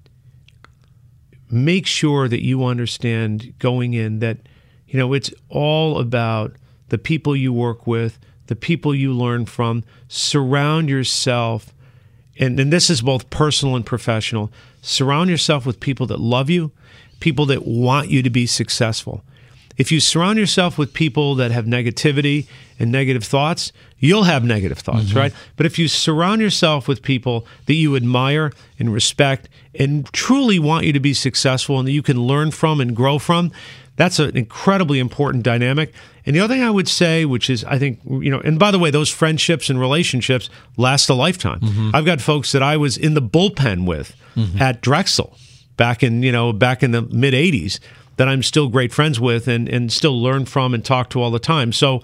make sure that you understand going in that, you know, it's all about the people you work with, the people you learn from. Surround yourself and, and this is both personal and professional. Surround yourself with people that love you, people that want you to be successful. If you surround yourself with people that have negativity and negative thoughts, you'll have negative thoughts, mm-hmm. right? But if you surround yourself with people that you admire and respect and truly want you to be successful and that you can learn from and grow from, that's an incredibly important dynamic. And the other thing I would say, which is, I think, you know, and by the way, those friendships and relationships last a lifetime. Mm-hmm. I've got folks that I was in the bullpen with mm-hmm. at Drexel back in, you know, back in the mid 80s that I'm still great friends with and, and still learn from and talk to all the time. So,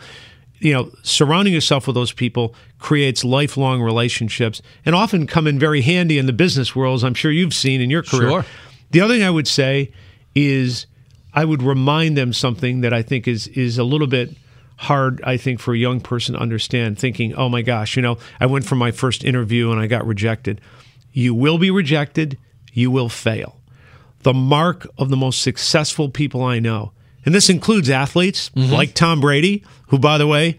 you know, surrounding yourself with those people creates lifelong relationships and often come in very handy in the business world, as I'm sure you've seen in your career. Sure. The other thing I would say is I would remind them something that I think is is a little bit hard, I think, for a young person to understand, thinking, oh my gosh, you know, I went for my first interview and I got rejected. You will be rejected, you will fail. The mark of the most successful people I know, and this includes athletes like Tom Brady, who, by the way,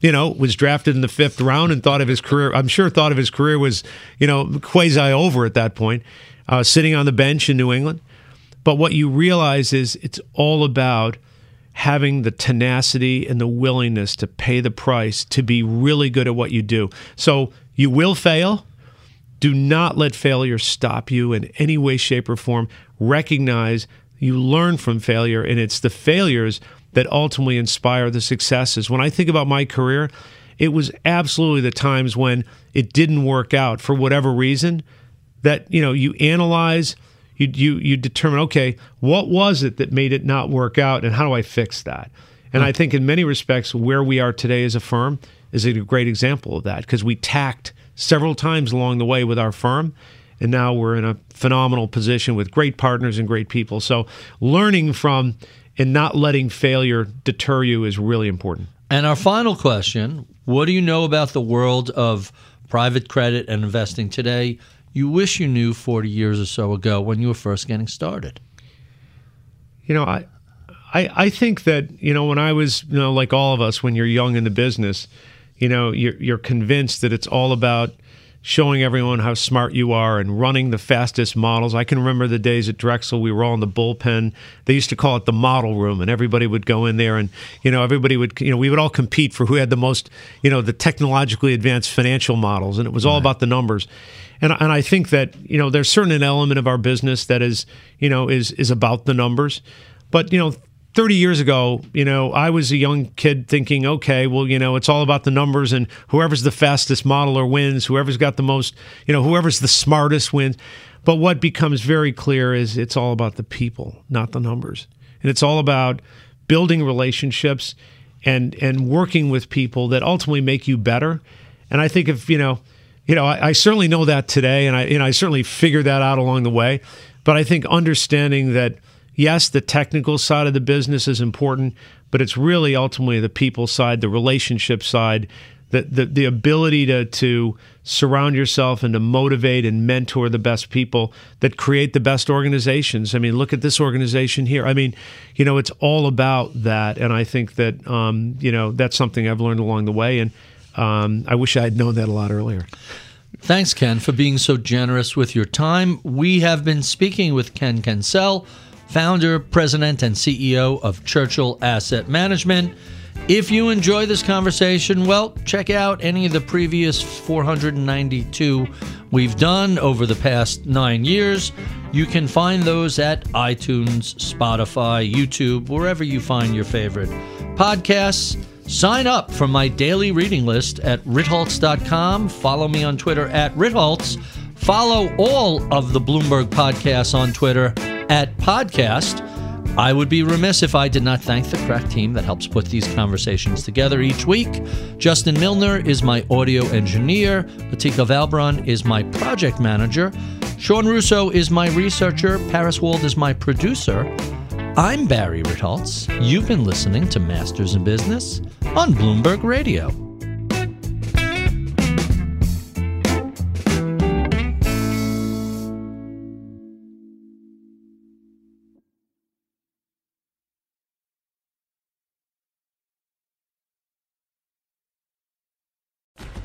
you know, was drafted in the fifth round and thought of his career. I'm sure thought of his career was, you know, quasi over at that point, uh, sitting on the bench in New England. But what you realize is it's all about having the tenacity and the willingness to pay the price to be really good at what you do. So you will fail. Do not let failure stop you in any way, shape, or form. Recognize you learn from failure, and it's the failures that ultimately inspire the successes. When I think about my career, it was absolutely the times when it didn't work out for whatever reason that you know you analyze you you you determine okay what was it that made it not work out and how do I fix that and I think in many respects where we are today as a firm is a great example of that because we tacked several times along the way with our firm and now we're in a phenomenal position with great partners and great people. So learning from and not letting failure deter you is really important. And our final question What do you know about the world of private credit and investing today? You wish you knew 40 years or so ago when you were first getting started? You know, I, I, I think that you know when I was you know like all of us when you're young in the business, you know you're you're convinced that it's all about showing everyone how smart you are and running the fastest models. I can remember the days at Drexel we were all in the bullpen. They used to call it the model room, and everybody would go in there and you know everybody would you know we would all compete for who had the most you know the technologically advanced financial models, and it was all about the numbers. And, and I think that you know there's certain an element of our business that is you know is is about the numbers, but you know 30 years ago, you know, I was a young kid thinking, okay, well, you know, it's all about the numbers and whoever's the fastest modeler wins, whoever's got the most, you know, whoever's the smartest wins. But what becomes very clear is it's all about the people, not the numbers. And it's all about building relationships and and working with people that ultimately make you better. And I think if, you know, you know, I, I certainly know that today and I and I certainly figured that out along the way. But I think understanding that yes, the technical side of the business is important, but it's really ultimately the people side, the relationship side, the, the, the ability to, to surround yourself and to motivate and mentor the best people that create the best organizations. I mean, look at this organization here. I mean, you know, it's all about that. And I think that, um, you know, that's something I've learned along the way. And um, I wish I had known that a lot earlier. Thanks, Ken, for being so generous with your time. We have been speaking with Ken Kencel, founder, president, and CEO of Churchill Asset Management. If you enjoy this conversation, well, check out any of the previous 492 we've done over the past nine years. You can find those at iTunes, Spotify, YouTube, wherever you find your favorite podcasts. Sign up for my daily reading list at ritholtz.com. Follow me on Twitter at ritholtz. Follow all of the Bloomberg podcasts on Twitter at podcast. I would be remiss if I did not thank the correct team that helps put these conversations together each week. Justin Milner is my audio engineer. Latika Valbrun is my project manager. Sean Russo is my researcher. Paris Wald is my producer. I'm Barry Ritholtz. You've been listening to Masters in Business on Bloomberg Radio.